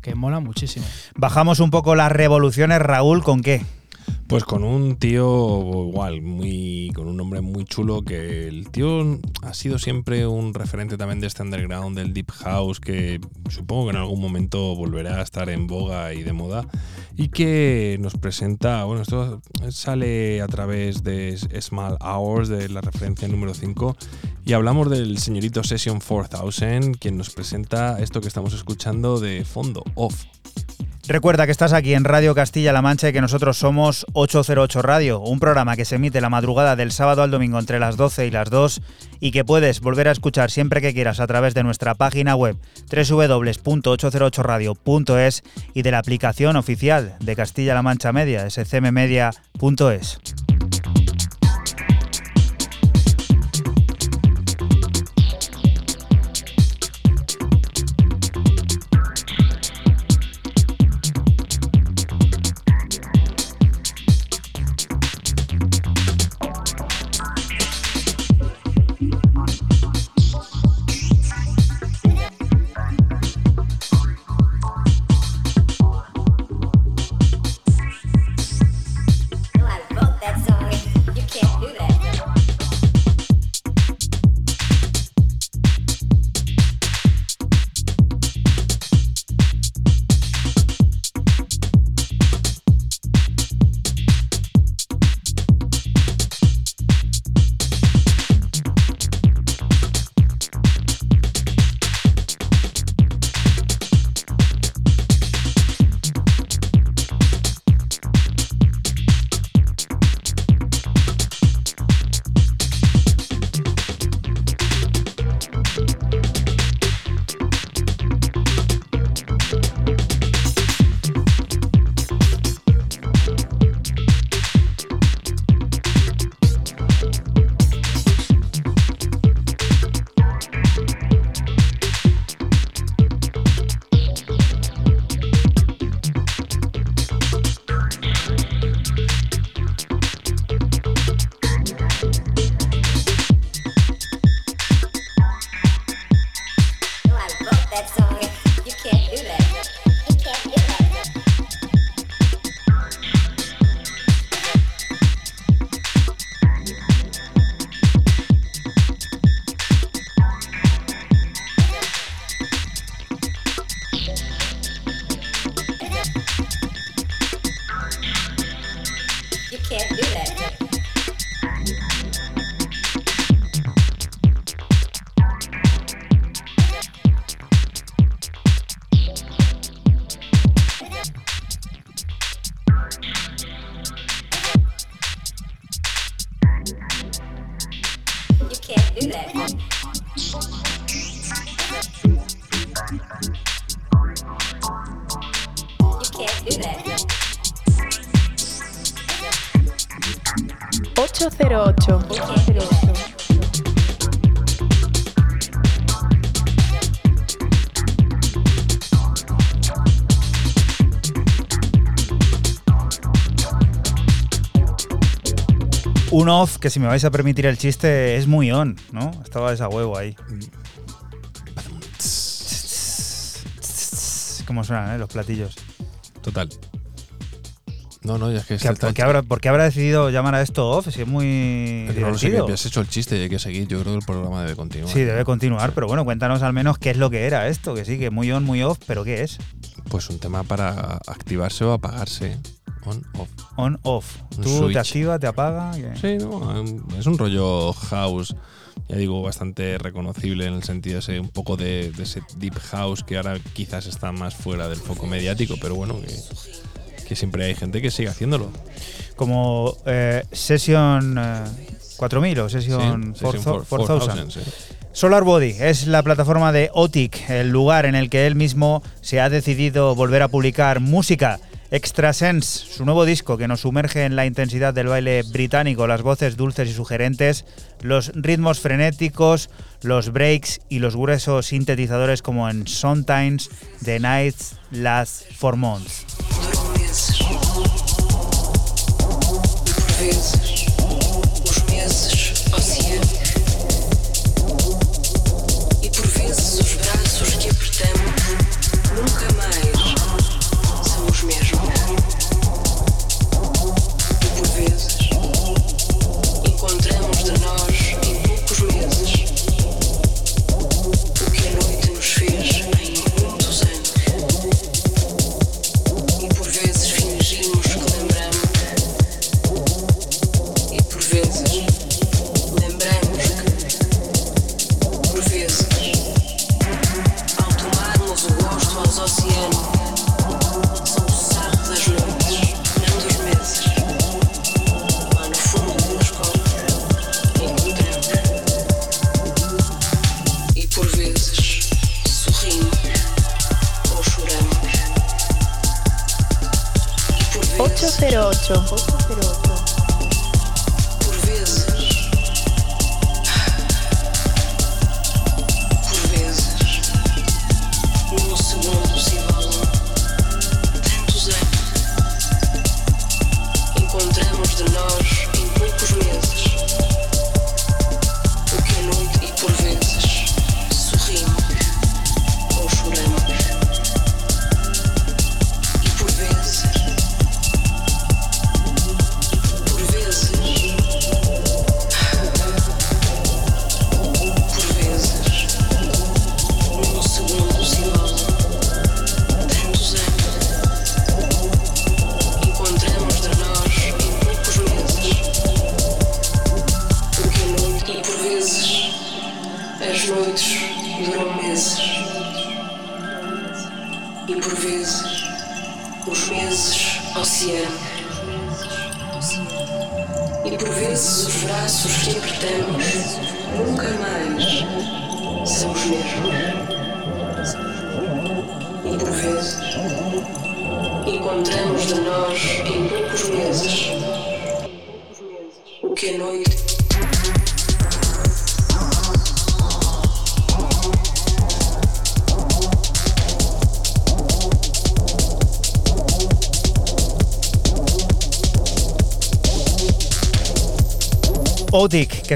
que mola muchísimo. Bajamos un poco las revoluciones, Raúl, ¿con qué? Pues con un tío igual, muy con un nombre muy chulo que el tío ha sido siempre un referente también de este underground del deep house que supongo que en algún momento volverá a estar en boga y de moda y que nos presenta, bueno, esto sale a través de Small Hours de la referencia número 5 y hablamos del señorito Session 4000 quien nos presenta esto que estamos escuchando de fondo, off. Recuerda que estás aquí en Radio Castilla-La Mancha y que nosotros somos 808 Radio, un programa que se emite la madrugada del sábado al domingo entre las 12 y las 2 y que puedes volver a escuchar siempre que quieras a través de nuestra página web www.808radio.es y de la aplicación oficial de Castilla-La Mancha Media, scmmedia.es. un off que si me vais a permitir el chiste es muy on, ¿no? Estaba esa huevo ahí. ¿Cómo suenan eh, los platillos? Total. No, no, ya es que... ¿Por, qué habrá, ¿Por qué habrá decidido llamar a esto off? Si es muy No lo sé, que has hecho el chiste y hay que seguir. Yo creo que el programa debe continuar. Sí, debe continuar, pero bueno, cuéntanos al menos qué es lo que era esto. Que sí, que muy on, muy off, pero ¿qué es? Pues un tema para activarse o apagarse. On-off. Tú te activa, te apaga. Sí, no, es un rollo house, ya digo, bastante reconocible en el sentido ese, un poco de, ese deep house que ahora quizás está más fuera del foco mediático, pero bueno, que, siempre hay gente que sigue haciéndolo. Como eh, Session 4000 eh, o Session, 4000. Solar Body es la plataforma de Otic, el lugar en el que él mismo se ha decidido volver a publicar música Extrasense, su nuevo disco que nos sumerge en la intensidad del baile británico, las voces dulces y sugerentes, los ritmos frenéticos, los breaks y los gruesos sintetizadores como en Sometimes The Nights Last for Months.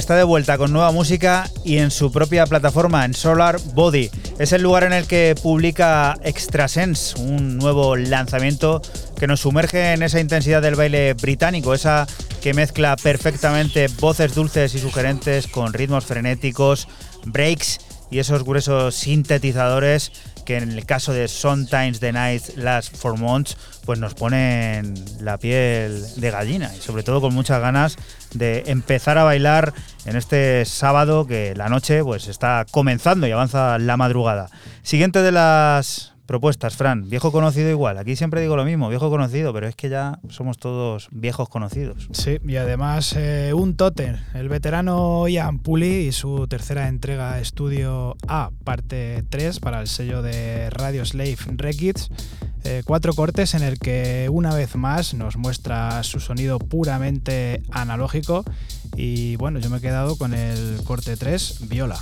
Está de vuelta con nueva música y en su propia plataforma, en Solar Body. Es el lugar en el que publica Extrasense, un nuevo lanzamiento que nos sumerge en esa intensidad del baile británico, esa que mezcla perfectamente voces dulces y sugerentes con ritmos frenéticos, breaks y esos gruesos sintetizadores que en el caso de Sometimes the Night Last for Months pues nos ponen la piel de gallina y sobre todo con muchas ganas de empezar a bailar en este sábado que la noche pues está comenzando y avanza la madrugada. Siguiente de las propuestas, Fran, viejo conocido igual. Aquí siempre digo lo mismo, viejo conocido, pero es que ya somos todos viejos conocidos. Sí, y además eh, un tótem, el veterano Ian Puli y su tercera entrega Estudio A, parte 3 para el sello de Radio Slave Records. Eh, cuatro cortes en el que una vez más nos muestra su sonido puramente analógico y bueno, yo me he quedado con el corte 3, viola.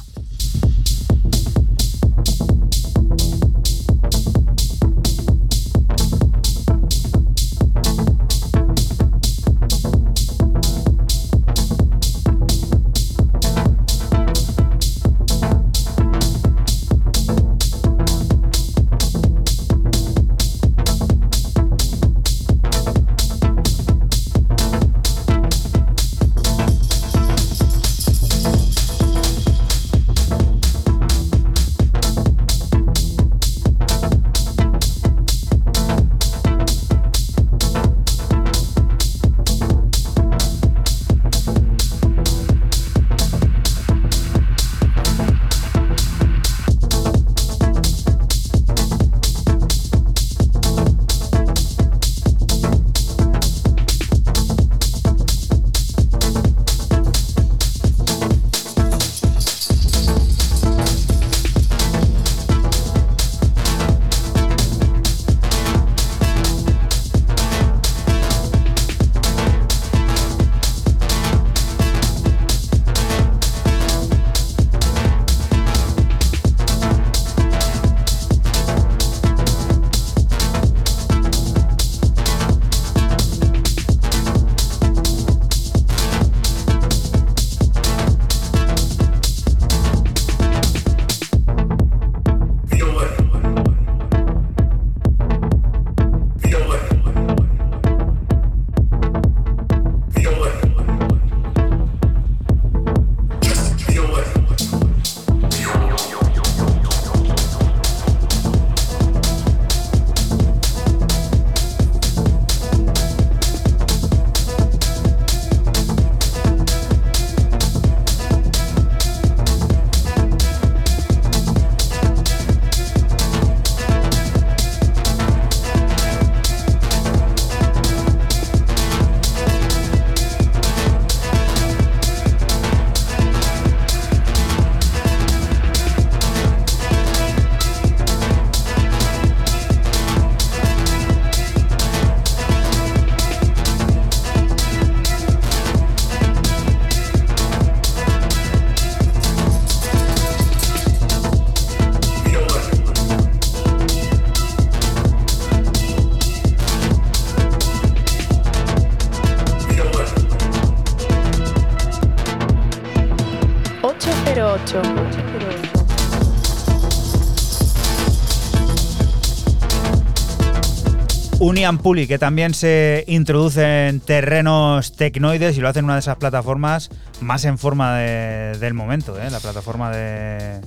Unian Puli, que también se introduce en terrenos tecnoides y lo hace en una de esas plataformas más en forma de- del momento, ¿eh? la plataforma de,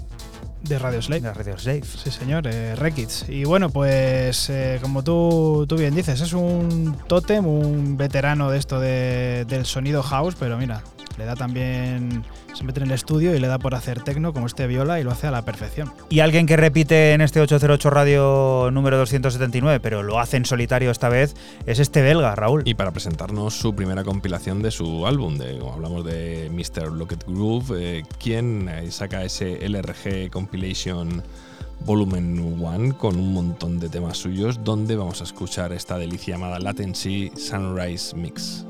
De Radio Slave. de Radio Slave. Sí, señor, eh, Rekids. Y bueno, pues eh, como tú, tú bien dices, es un tótem, un veterano de esto de- del sonido house, pero mira, le da también. Se mete en el estudio y le da por hacer tecno como este viola y lo hace a la perfección. Y alguien que repite en este 808 Radio número 279, pero lo hace en solitario esta vez, es este belga, Raúl. Y para presentarnos su primera compilación de su álbum, de, como hablamos de Mr. Locket Groove, eh, quien eh, saca ese LRG Compilation Volumen 1 con un montón de temas suyos, donde vamos a escuchar esta delicia llamada Latency Sunrise Mix.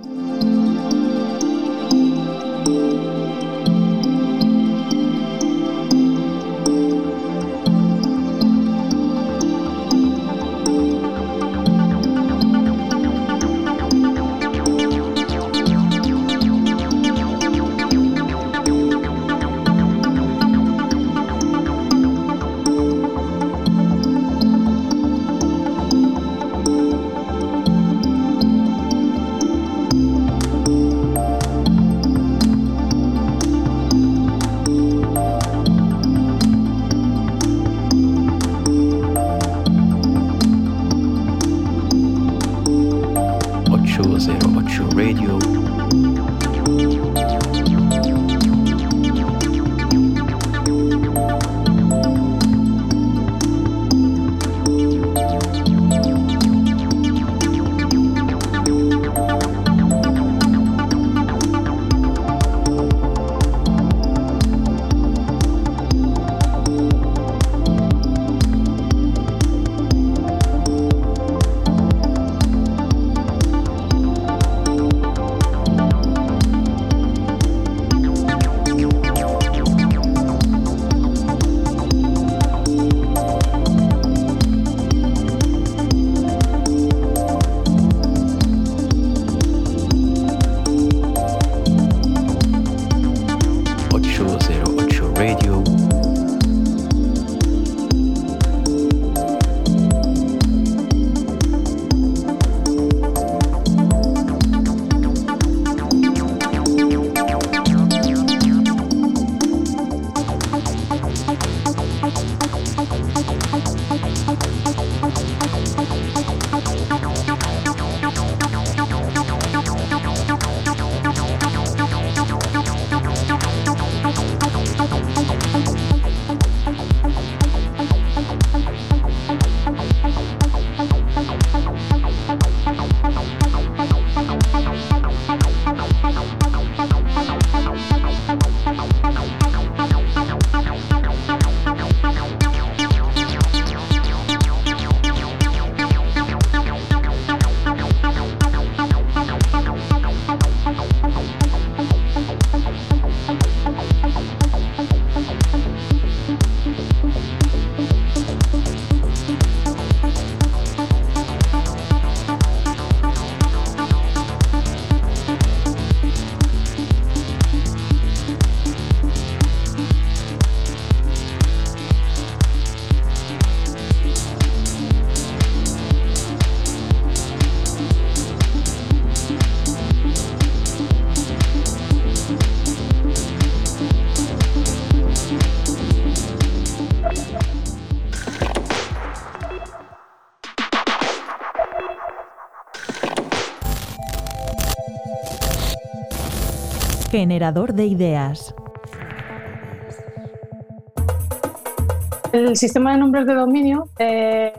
Generador de ideas. El sistema de nombres de dominio eh,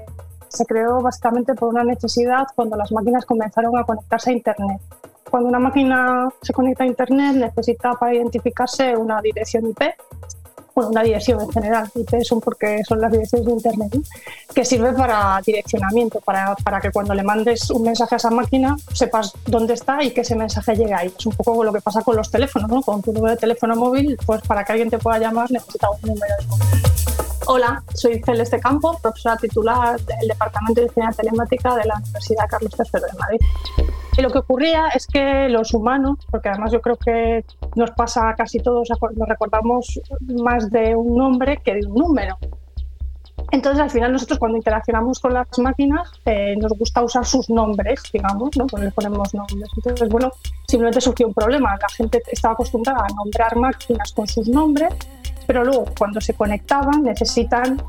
se creó básicamente por una necesidad cuando las máquinas comenzaron a conectarse a Internet. Cuando una máquina se conecta a Internet necesita para identificarse una dirección IP, bueno, una dirección en general, IP son porque son las direcciones de Internet, ¿no? Que sirve para direccionamiento, para, para que cuando le mandes un mensaje a esa máquina sepas dónde está y que ese mensaje llegue ahí. Es un poco lo que pasa con los teléfonos, ¿no? con tu número de teléfono móvil, pues para que alguien te pueda llamar necesita un número de móvil. Hola, soy Celeste Campo, profesora titular del Departamento de Ingeniería Telemática de la Universidad Carlos III de Madrid. Y lo que ocurría es que los humanos, porque además yo creo que nos pasa casi todos, nos recordamos más de un nombre que de un número. Entonces, al final, nosotros cuando interaccionamos con las máquinas, eh, nos gusta usar sus nombres, digamos, ¿no? Pues les ponemos nombres. Entonces, bueno, simplemente surgió un problema. La gente estaba acostumbrada a nombrar máquinas con sus nombres, pero luego, cuando se conectaban, necesitan,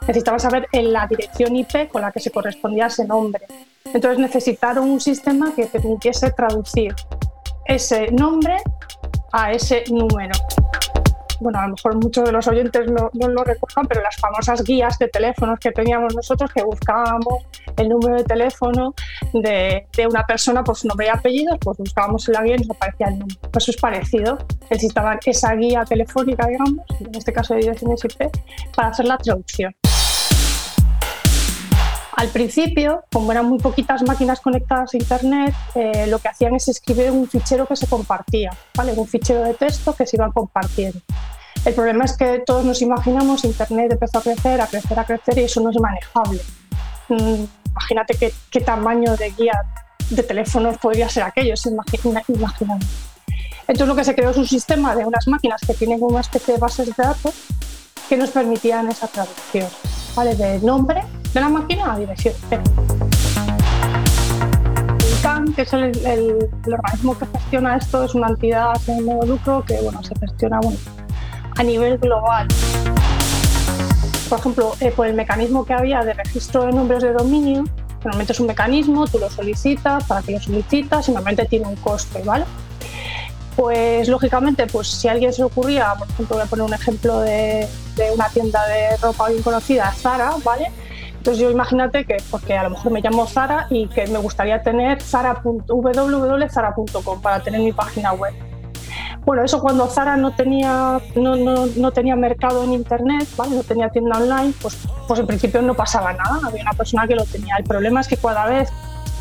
necesitaban saber en la dirección IP con la que se correspondía ese nombre. Entonces, necesitaron un sistema que permitiese traducir ese nombre a ese número bueno, a lo mejor muchos de los oyentes no, lo recuerdan, pero las famosas guías de teléfonos que teníamos nosotros, que buscábamos el número de teléfono de, una persona por su nombre y apellido, pues buscábamos en la guía y nos aparecía el número. Pues eso es parecido, necesitaban esa guía telefónica, digamos, en este caso de direcciones IP, para hacer la traducción. Al principio, como eran muy poquitas máquinas conectadas a Internet, eh, lo que hacían es escribir un fichero que se compartía, ¿vale? un fichero de texto que se iba compartiendo. El problema es que todos nos imaginamos, Internet empezó a crecer, a crecer, a crecer y eso no es manejable. Mm, imagínate qué, qué, tamaño de guía de teléfonos podría ser aquello, imaginando. Entonces lo que se creó es un sistema de unas máquinas que tienen una especie de bases de datos que nos permitían esa traducción, ¿vale? De nombre de la máquina a dirección. El CAN, que es el, organismo que gestiona esto, es una entidad sin modo lucro que bueno, se gestiona a nivel global. Por ejemplo, eh, por el mecanismo que había de registro de nombres de dominio, normalmente es un mecanismo, tú lo solicitas, para que lo solicitas y normalmente tiene un coste, ¿vale? Pues lógicamente, pues si alguien se ocurría, por ejemplo, voy a poner un ejemplo de, de una tienda de ropa bien conocida, Zara, ¿vale? Entonces yo imagínate que, porque a lo mejor me llamo Zara y que me gustaría tener www.zara.com para tener mi página web. Bueno, eso cuando Zara no tenía, no, no, no, tenía mercado en Internet, ¿vale? no tenía tienda online, pues, pues en principio no pasaba nada, había una persona que lo tenía. El problema es que cada vez,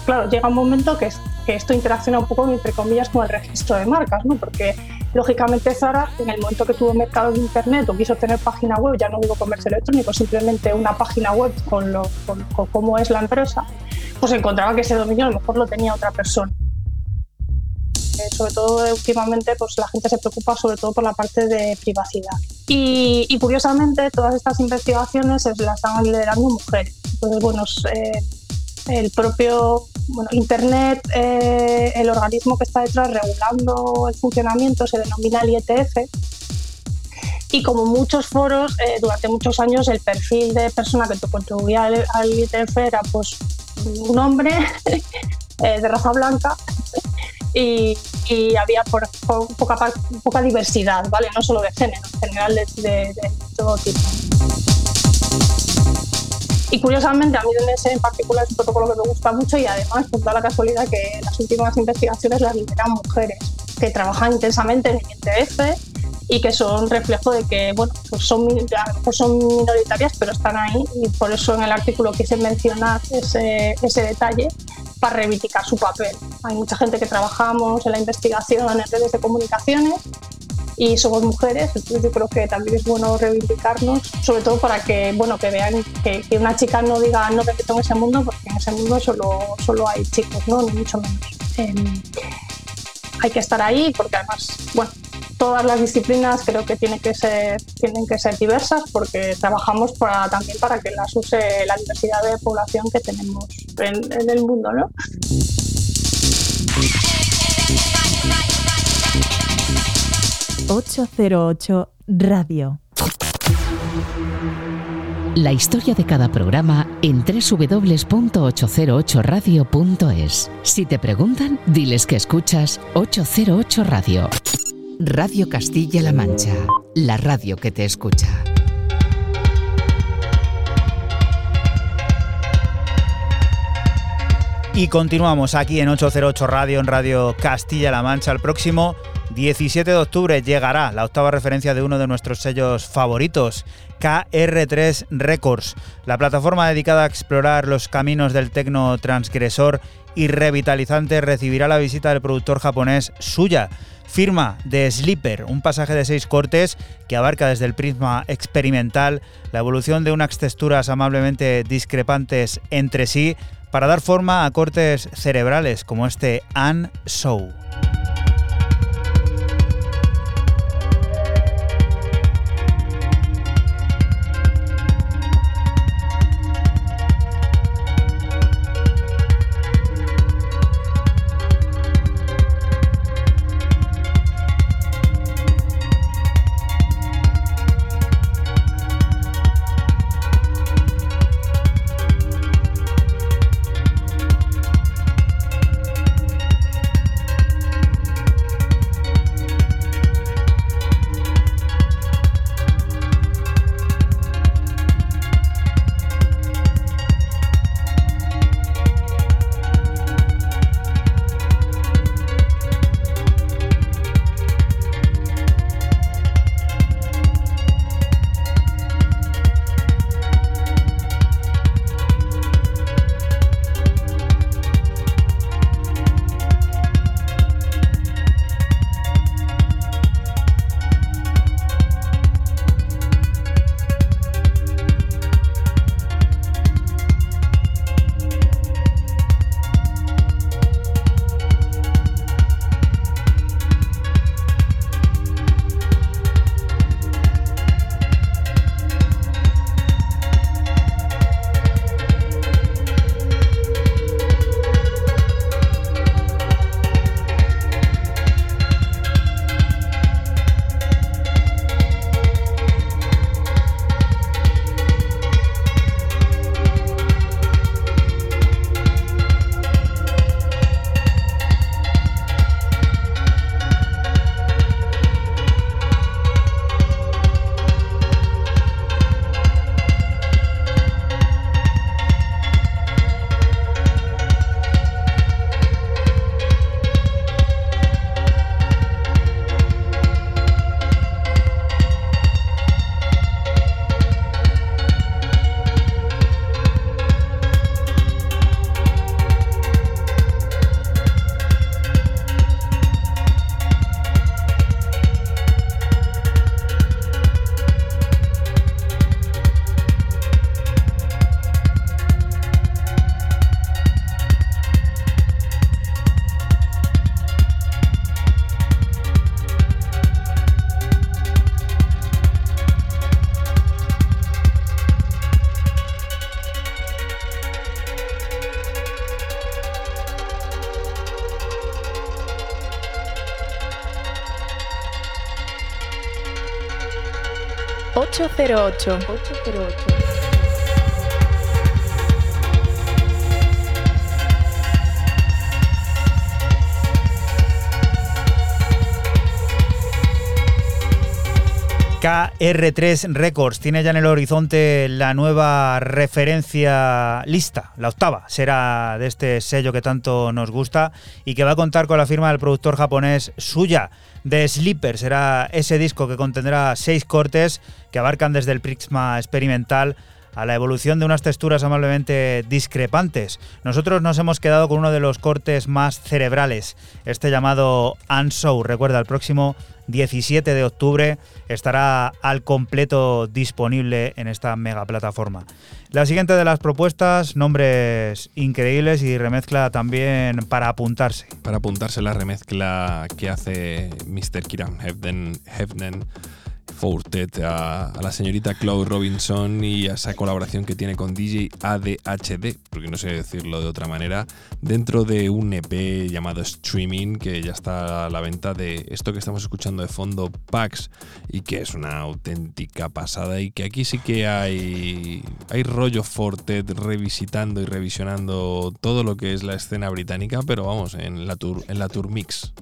claro, llega un momento que, que esto interacciona un poco, entre comillas, con el registro de marcas, ¿no? porque Lógicamente Zara, en el momento que tuvo mercado de Internet o quiso tener página web, ya no digo comercio electrónico, simplemente una página web con, lo, con, cómo es la empresa, pues encontraba que ese dominio a lo mejor lo tenía otra persona. Eh, sobre todo últimamente pues la gente se preocupa sobre todo por la parte de privacidad. Y, curiosamente todas estas investigaciones las están liderando mujeres. Entonces, bueno, eh, el propio bueno, Internet, eh, el organismo que está detrás regulando el funcionamiento se denomina el IETF. Y como muchos foros, eh, durante muchos años el perfil de persona que contribuía al, al IETF era pues un hombre eh, de raza blanca y, había por, poca, poca, diversidad, ¿vale? No solo de género, en general de, de todo tipo. Y curiosamente, a mí DNS en particular es un protocolo que me gusta mucho y además, pues da la casualidad que las últimas investigaciones las lideran mujeres que trabajan intensamente en el INTF y que son reflejo de que, bueno, pues son, pues son minoritarias, pero están ahí y por eso en el artículo quise mencionar ese, ese detalle para reivindicar su papel. Hay mucha gente que trabajamos en la investigación en redes de comunicaciones y somos mujeres, entonces yo creo que también es bueno reivindicarnos, sobre todo para que, bueno, que vean que, una chica no diga no me meto en ese mundo, porque en ese mundo solo, solo hay chicos, ¿no? ni mucho menos. Em, hay que estar ahí porque además, bueno, todas las disciplinas creo que tienen que ser, tienen que ser diversas porque trabajamos para, también para que las use la diversidad de población que tenemos en, en el mundo, ¿no? 808 Radio. La historia de cada programa en www.808radio.es. Si te preguntan, diles que escuchas 808 Radio. Radio Castilla-La Mancha, la radio que te escucha. Y continuamos aquí en 808 Radio, en Radio Castilla-La Mancha. El próximo 17 de octubre llegará la octava referencia de uno de nuestros sellos favoritos, KR3 Records, la plataforma dedicada a explorar los caminos del tecno transgresor y revitalizante recibirá la visita del productor japonés Suya, firma de Sleeper, un pasaje de seis cortes que abarca desde el prisma experimental la evolución de unas texturas amablemente discrepantes entre sí para dar forma a cortes cerebrales como este An Show. 808. 808. KR3 Records tiene ya en el horizonte la nueva referencia lista, la octava será de este sello que tanto nos gusta y que va a contar con la firma del productor japonés Suya. De Sleeper será ese disco que contendrá seis cortes que abarcan desde el prisma experimental a la evolución de unas texturas amablemente discrepantes. Nosotros nos hemos quedado con uno de los cortes más cerebrales, este llamado Unshow. Recuerda, el próximo 17 de octubre estará al completo disponible en esta mega plataforma. La siguiente de las propuestas, nombres increíbles y remezcla también para apuntarse. Para apuntarse la remezcla que hace Mr. Kiran Hefnen Fortet, a, la señorita Claude Robinson y a esa colaboración que tiene con DJ ADHD, porque no sé decirlo de otra manera, dentro de un EP llamado Streaming, que ya está a la venta de esto que estamos escuchando de fondo, Pax, y que es una auténtica pasada, y que aquí sí que hay, hay rollo Fortet revisitando y revisionando todo lo que es la escena británica, pero vamos, en la tour, en la tour mix.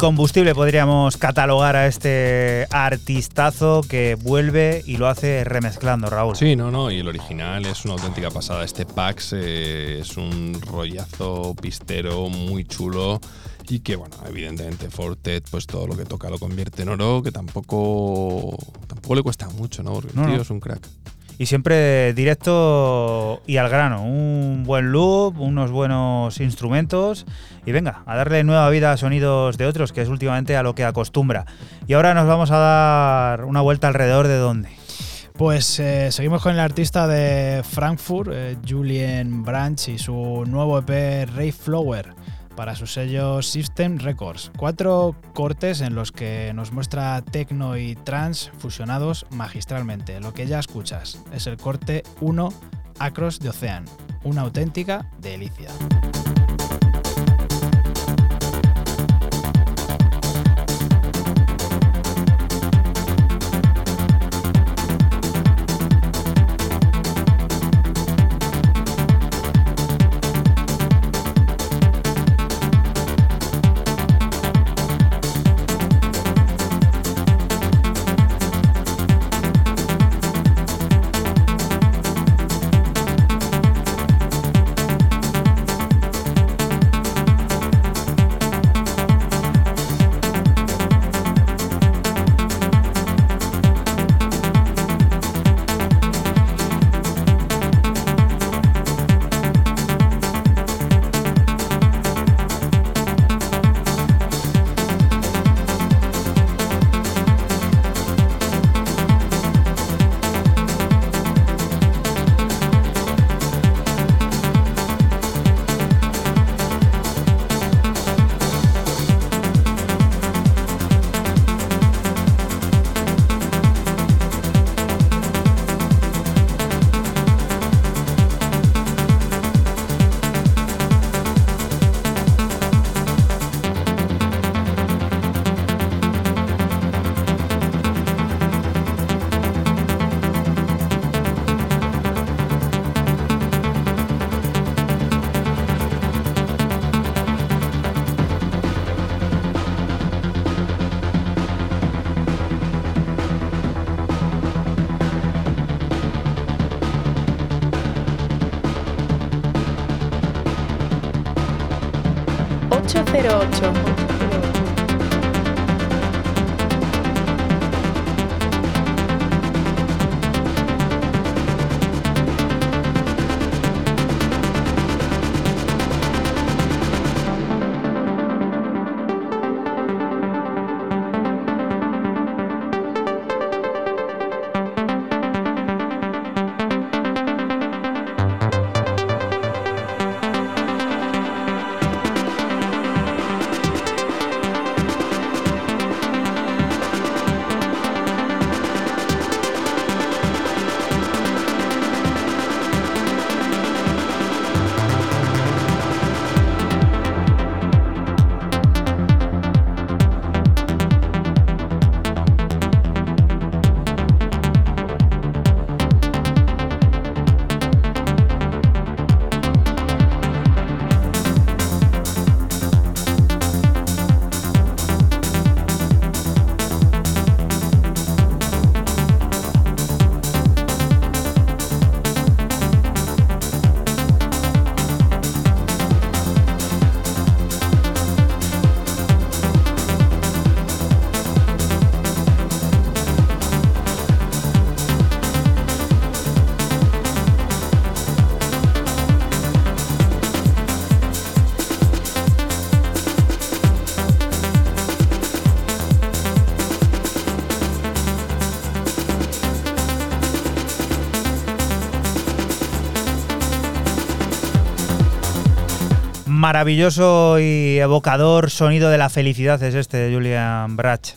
Incombustible podríamos catalogar a este artistazo que vuelve y lo hace remezclando, Raúl. Sí, no, no, y el original es una auténtica pasada. Este Pax eh, es un rollazo pistero muy chulo y que, bueno, evidentemente Fortet, pues todo lo que toca lo convierte en oro, que tampoco, tampoco le cuesta mucho, ¿no? Porque el tío es un crack y siempre directo y al grano. Un buen loop, unos buenos instrumentos y venga, a darle nueva vida a sonidos de otros, que es últimamente a lo que acostumbra. Y ahora nos vamos a dar una vuelta alrededor de dónde. Pues eh, seguimos con el artista de Frankfurt, eh, Julien Branch, y su nuevo EP Ray Flower para su sello System Records. Cuatro cortes en los que nos muestra techno y trance fusionados magistralmente. Lo que ya escuchas es el corte 1 Across the Ocean, una auténtica delicia. 808. Maravilloso y evocador sonido de la felicidad es este de Julian Brach.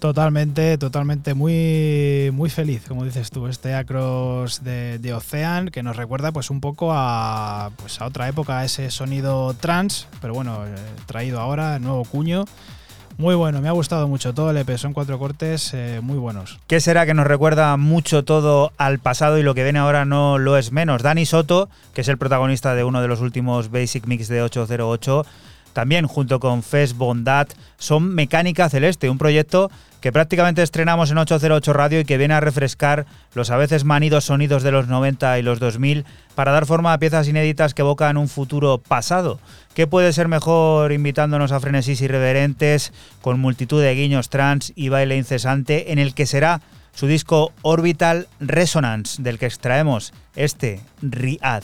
Totalmente, totalmente muy, muy feliz, como dices tú, este Across de, de Ocean, que nos recuerda pues un poco a, pues, a otra época, a ese sonido trans, pero bueno, eh, traído ahora, nuevo cuño. Muy bueno, me ha gustado mucho todo el EP, son cuatro cortes eh, muy buenos. ¿Qué será que nos recuerda mucho todo al pasado y lo que viene ahora no lo es menos? Dani Soto, que es el protagonista de uno de los últimos Basic Mix de 808, también junto con Fes Bondat, son Mecánica Celeste, un proyecto que prácticamente estrenamos en 808 Radio y que viene a refrescar los a veces manidos sonidos de los 90 y los 2000 para dar forma a piezas inéditas que evocan un futuro pasado. ¿Qué puede ser mejor invitándonos a frenesís irreverentes con multitud de guiños trans y baile incesante en el que será su disco Orbital Resonance del que extraemos este Riad?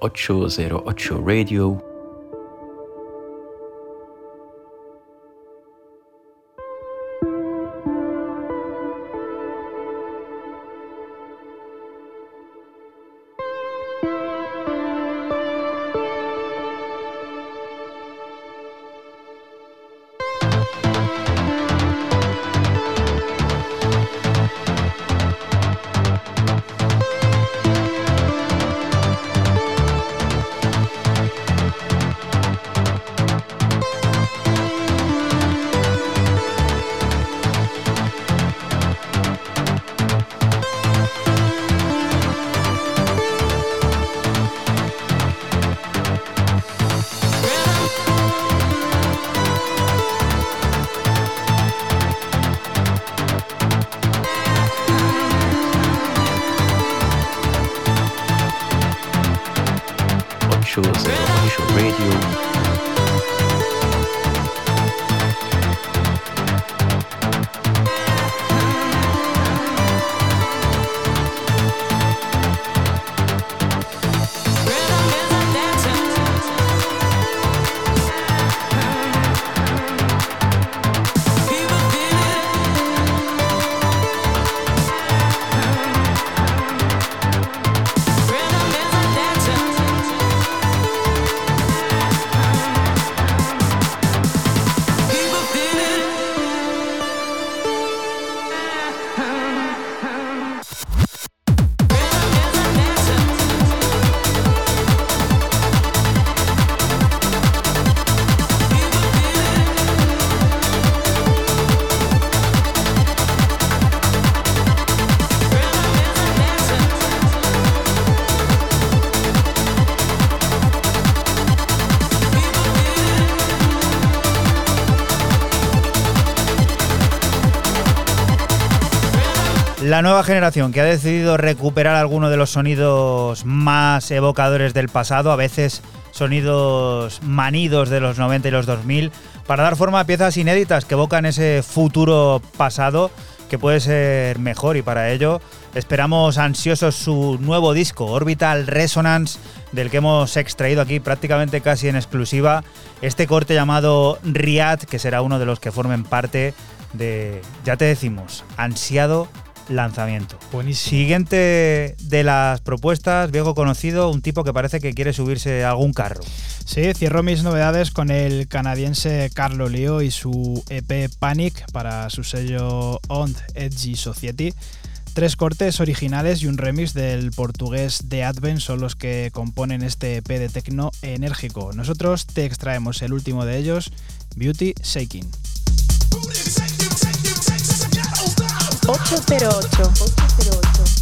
808 Radio La nueva generación que ha decidido recuperar algunos de los sonidos más evocadores del pasado, a veces sonidos manidos de los 90 y los 2000, para dar forma a piezas inéditas que evocan ese futuro pasado que puede ser mejor y para ello esperamos ansiosos su nuevo disco, Orbital Resonance, del que hemos extraído aquí prácticamente casi en exclusiva este corte llamado Riad, que será uno de los que formen parte de, ya te decimos, ansiado lanzamiento. Buenísimo. Siguiente de las propuestas, viejo conocido, un tipo que parece que quiere subirse a algún carro. Sí, cierro mis novedades con el canadiense Carlo Leo y su EP Panic para su sello On Edgy Society. Tres cortes originales y un remix del portugués The Advent son los que componen este EP de tecno enérgico. Nosotros te extraemos el último de ellos, Beauty Shaking. 808. 808.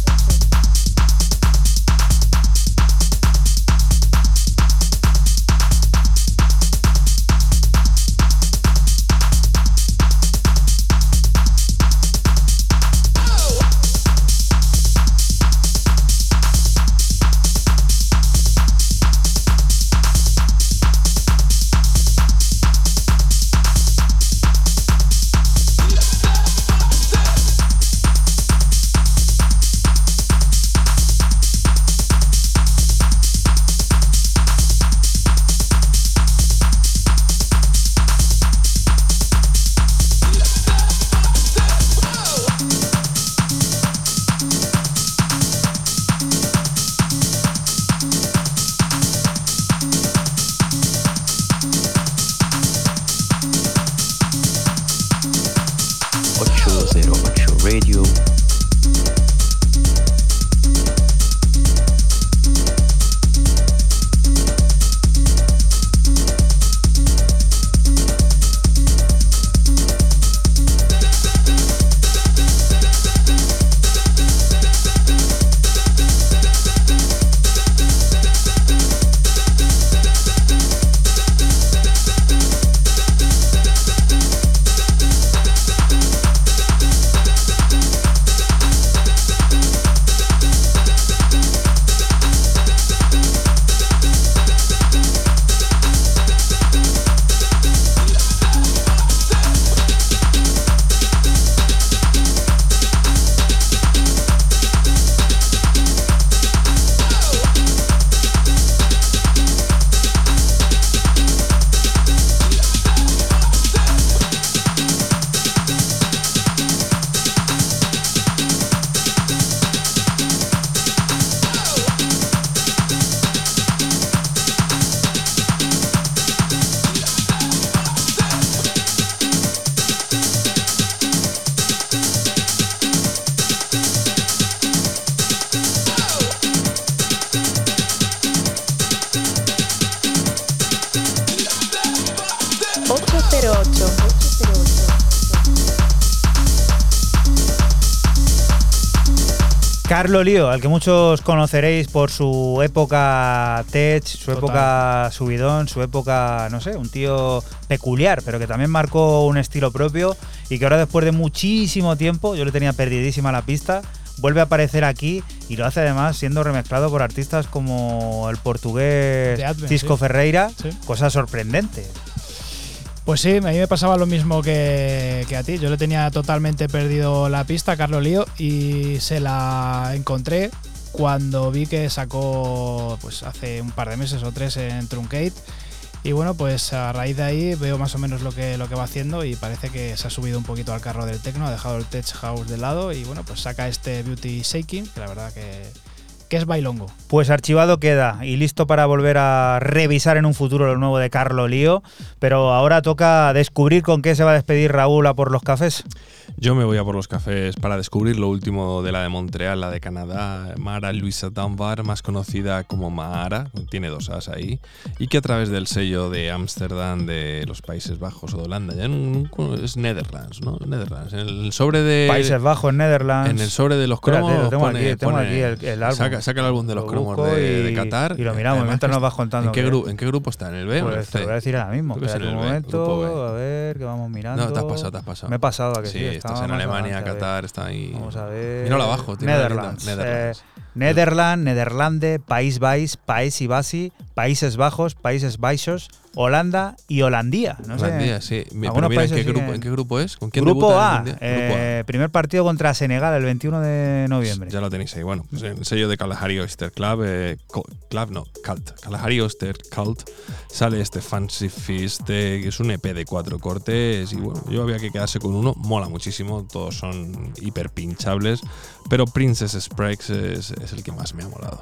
Carlo Lío, al que muchos conoceréis por su época tech, su época subidón, su época, no sé, un tío peculiar, pero que también marcó un estilo propio y que ahora después de muchísimo tiempo, yo le tenía perdidísima la pista, vuelve a aparecer aquí y lo hace además siendo remezclado por artistas como el portugués Cisco Ferreira, cosa sorprendente. Pues sí, a mí me pasaba lo mismo que, a ti. Yo le tenía totalmente perdido la pista a Carlos Lío y se la encontré cuando vi que sacó pues hace un par de meses o tres en Truncate. Y bueno, pues a raíz de ahí veo más o menos lo que, lo que va haciendo y parece que se ha subido un poquito al carro del techno, ha dejado el tech house de lado y bueno, pues saca este Beauty Shaking, que la verdad que, que es bailongo. Pues archivado queda y listo para volver a revisar en un futuro lo nuevo de Carlo Lío, pero ahora toca descubrir con qué se va a despedir Raúl a por los cafés. Yo me voy a por los cafés para descubrir lo último de la de Montreal, la de Canadá, Mara Luisa Dunbar, más conocida como Mara, tiene dos As ahí, y que a través del sello de Ámsterdam, de los Países Bajos o de Holanda, ya es Netherlands, ¿no? Netherlands. En el sobre de. Países Bajos, Netherlands. En el sobre de los cromos. tengo, aquí, tengo aquí el, álbum. Saca, el álbum de los cromos de, Qatar. Y lo miramos, mientras nos vas contando. ¿en qué, ¿En qué, grupo está? ¿En el B pues o en el Te lo voy a decir ahora mismo. Espera un momento, a ver, que vamos mirando. No, te has pasado, te has pasado. Me he pasado a que sí. sí estás en Alemania, Qatar, está ahí. Vamos a ver. Míralo abajo, Netherlands. Netherlands. Nederland, Nederlande, País Bais, País Ibasi, Países Bajos, Países Baixos, Holanda y Holandía. No Holandía, sé. sí. Pero mira, ¿en qué, grupo, ¿en qué, grupo, es? ¿Con quién grupo a, eh, Primer partido contra Senegal el 21 de noviembre. Ya lo tenéis ahí. Bueno, pues el sello de Kalahari Oyster Club, eh, Club no, Cult. Kalahari Oyster Cult. Sale este Fancy Fist, que es un EP de cuatro cortes. Y bueno, yo había que quedarse con uno. Mola muchísimo. Todos son hiper pinchables. Pero Princess Spragues es, es el que más me ha molado.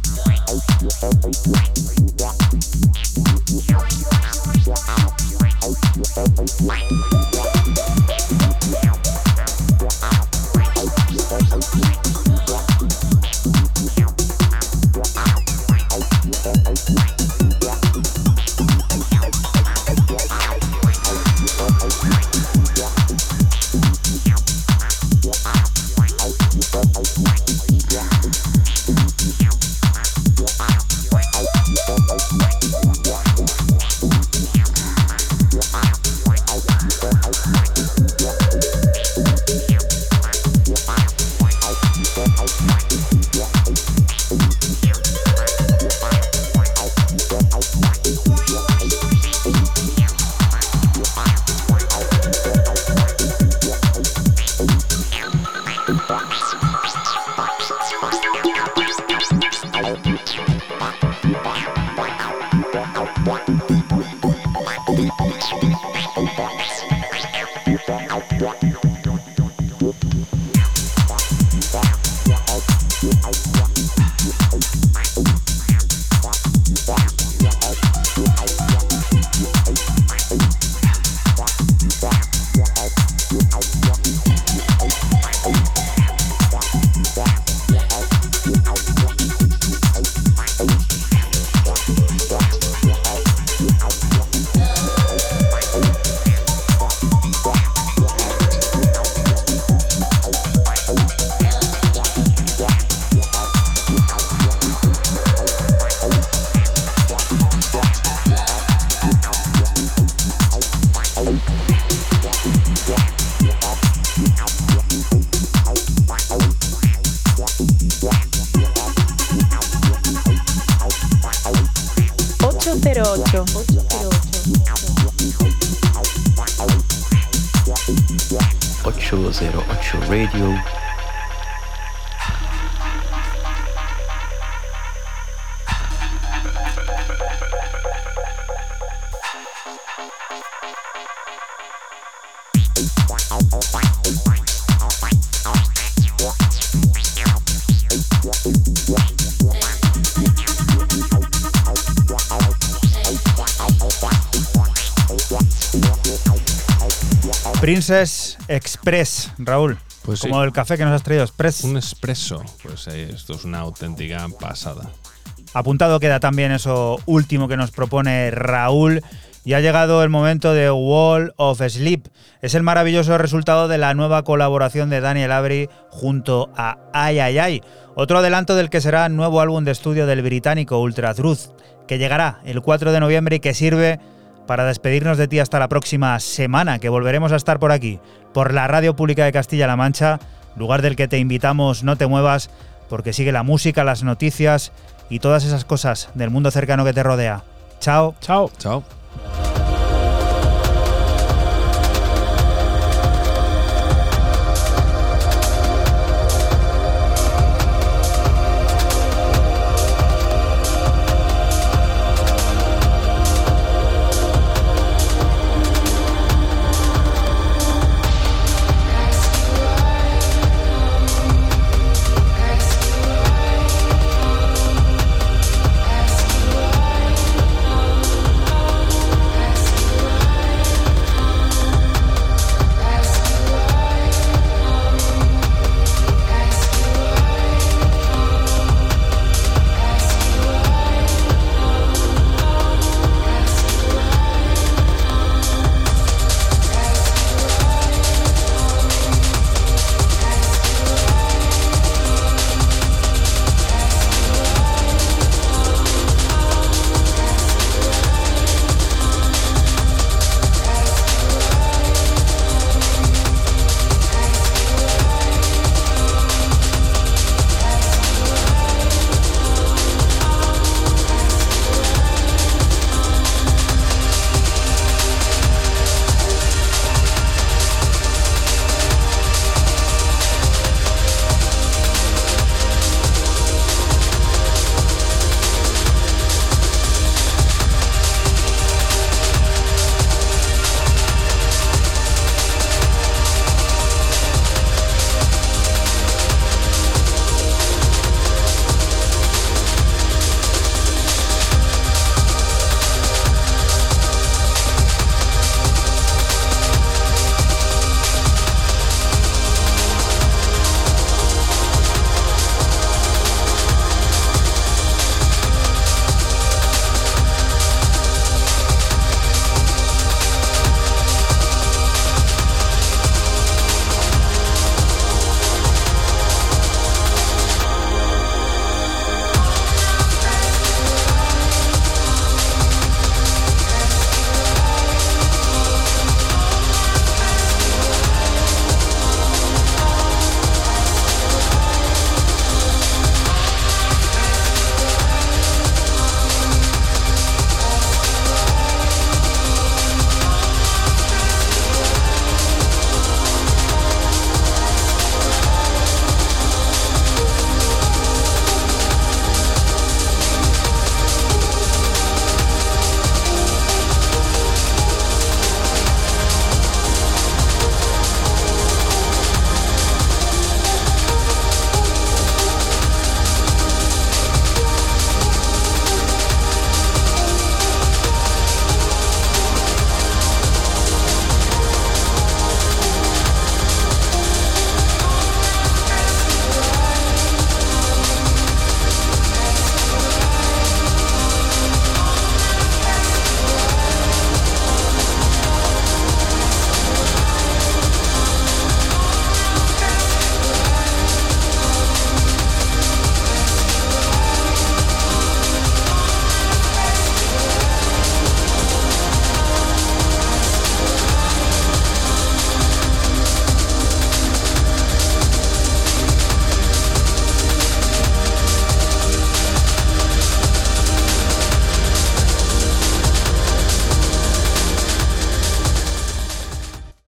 Wow. Princess Express, Raúl. Pues como el café que nos has traído, Express. Un expreso. Pues esto es una auténtica pasada. Apuntado queda también eso último que nos propone Raúl. Y ha llegado el momento de Wall of Sleep. Es el maravilloso resultado de la nueva colaboración de Daniel Avery junto a Ay Ay Ay. Otro adelanto del que será nuevo álbum de estudio del británico Ultra Truth, que llegará el 4 de noviembre y que sirve para despedirnos de ti hasta la próxima semana, que volveremos a estar por aquí, por la Radio Pública de Castilla-La Mancha, lugar del que te invitamos, no te muevas, porque sigue la música, las noticias y todas esas cosas del mundo cercano que te rodea. Chao. Chao. Chao.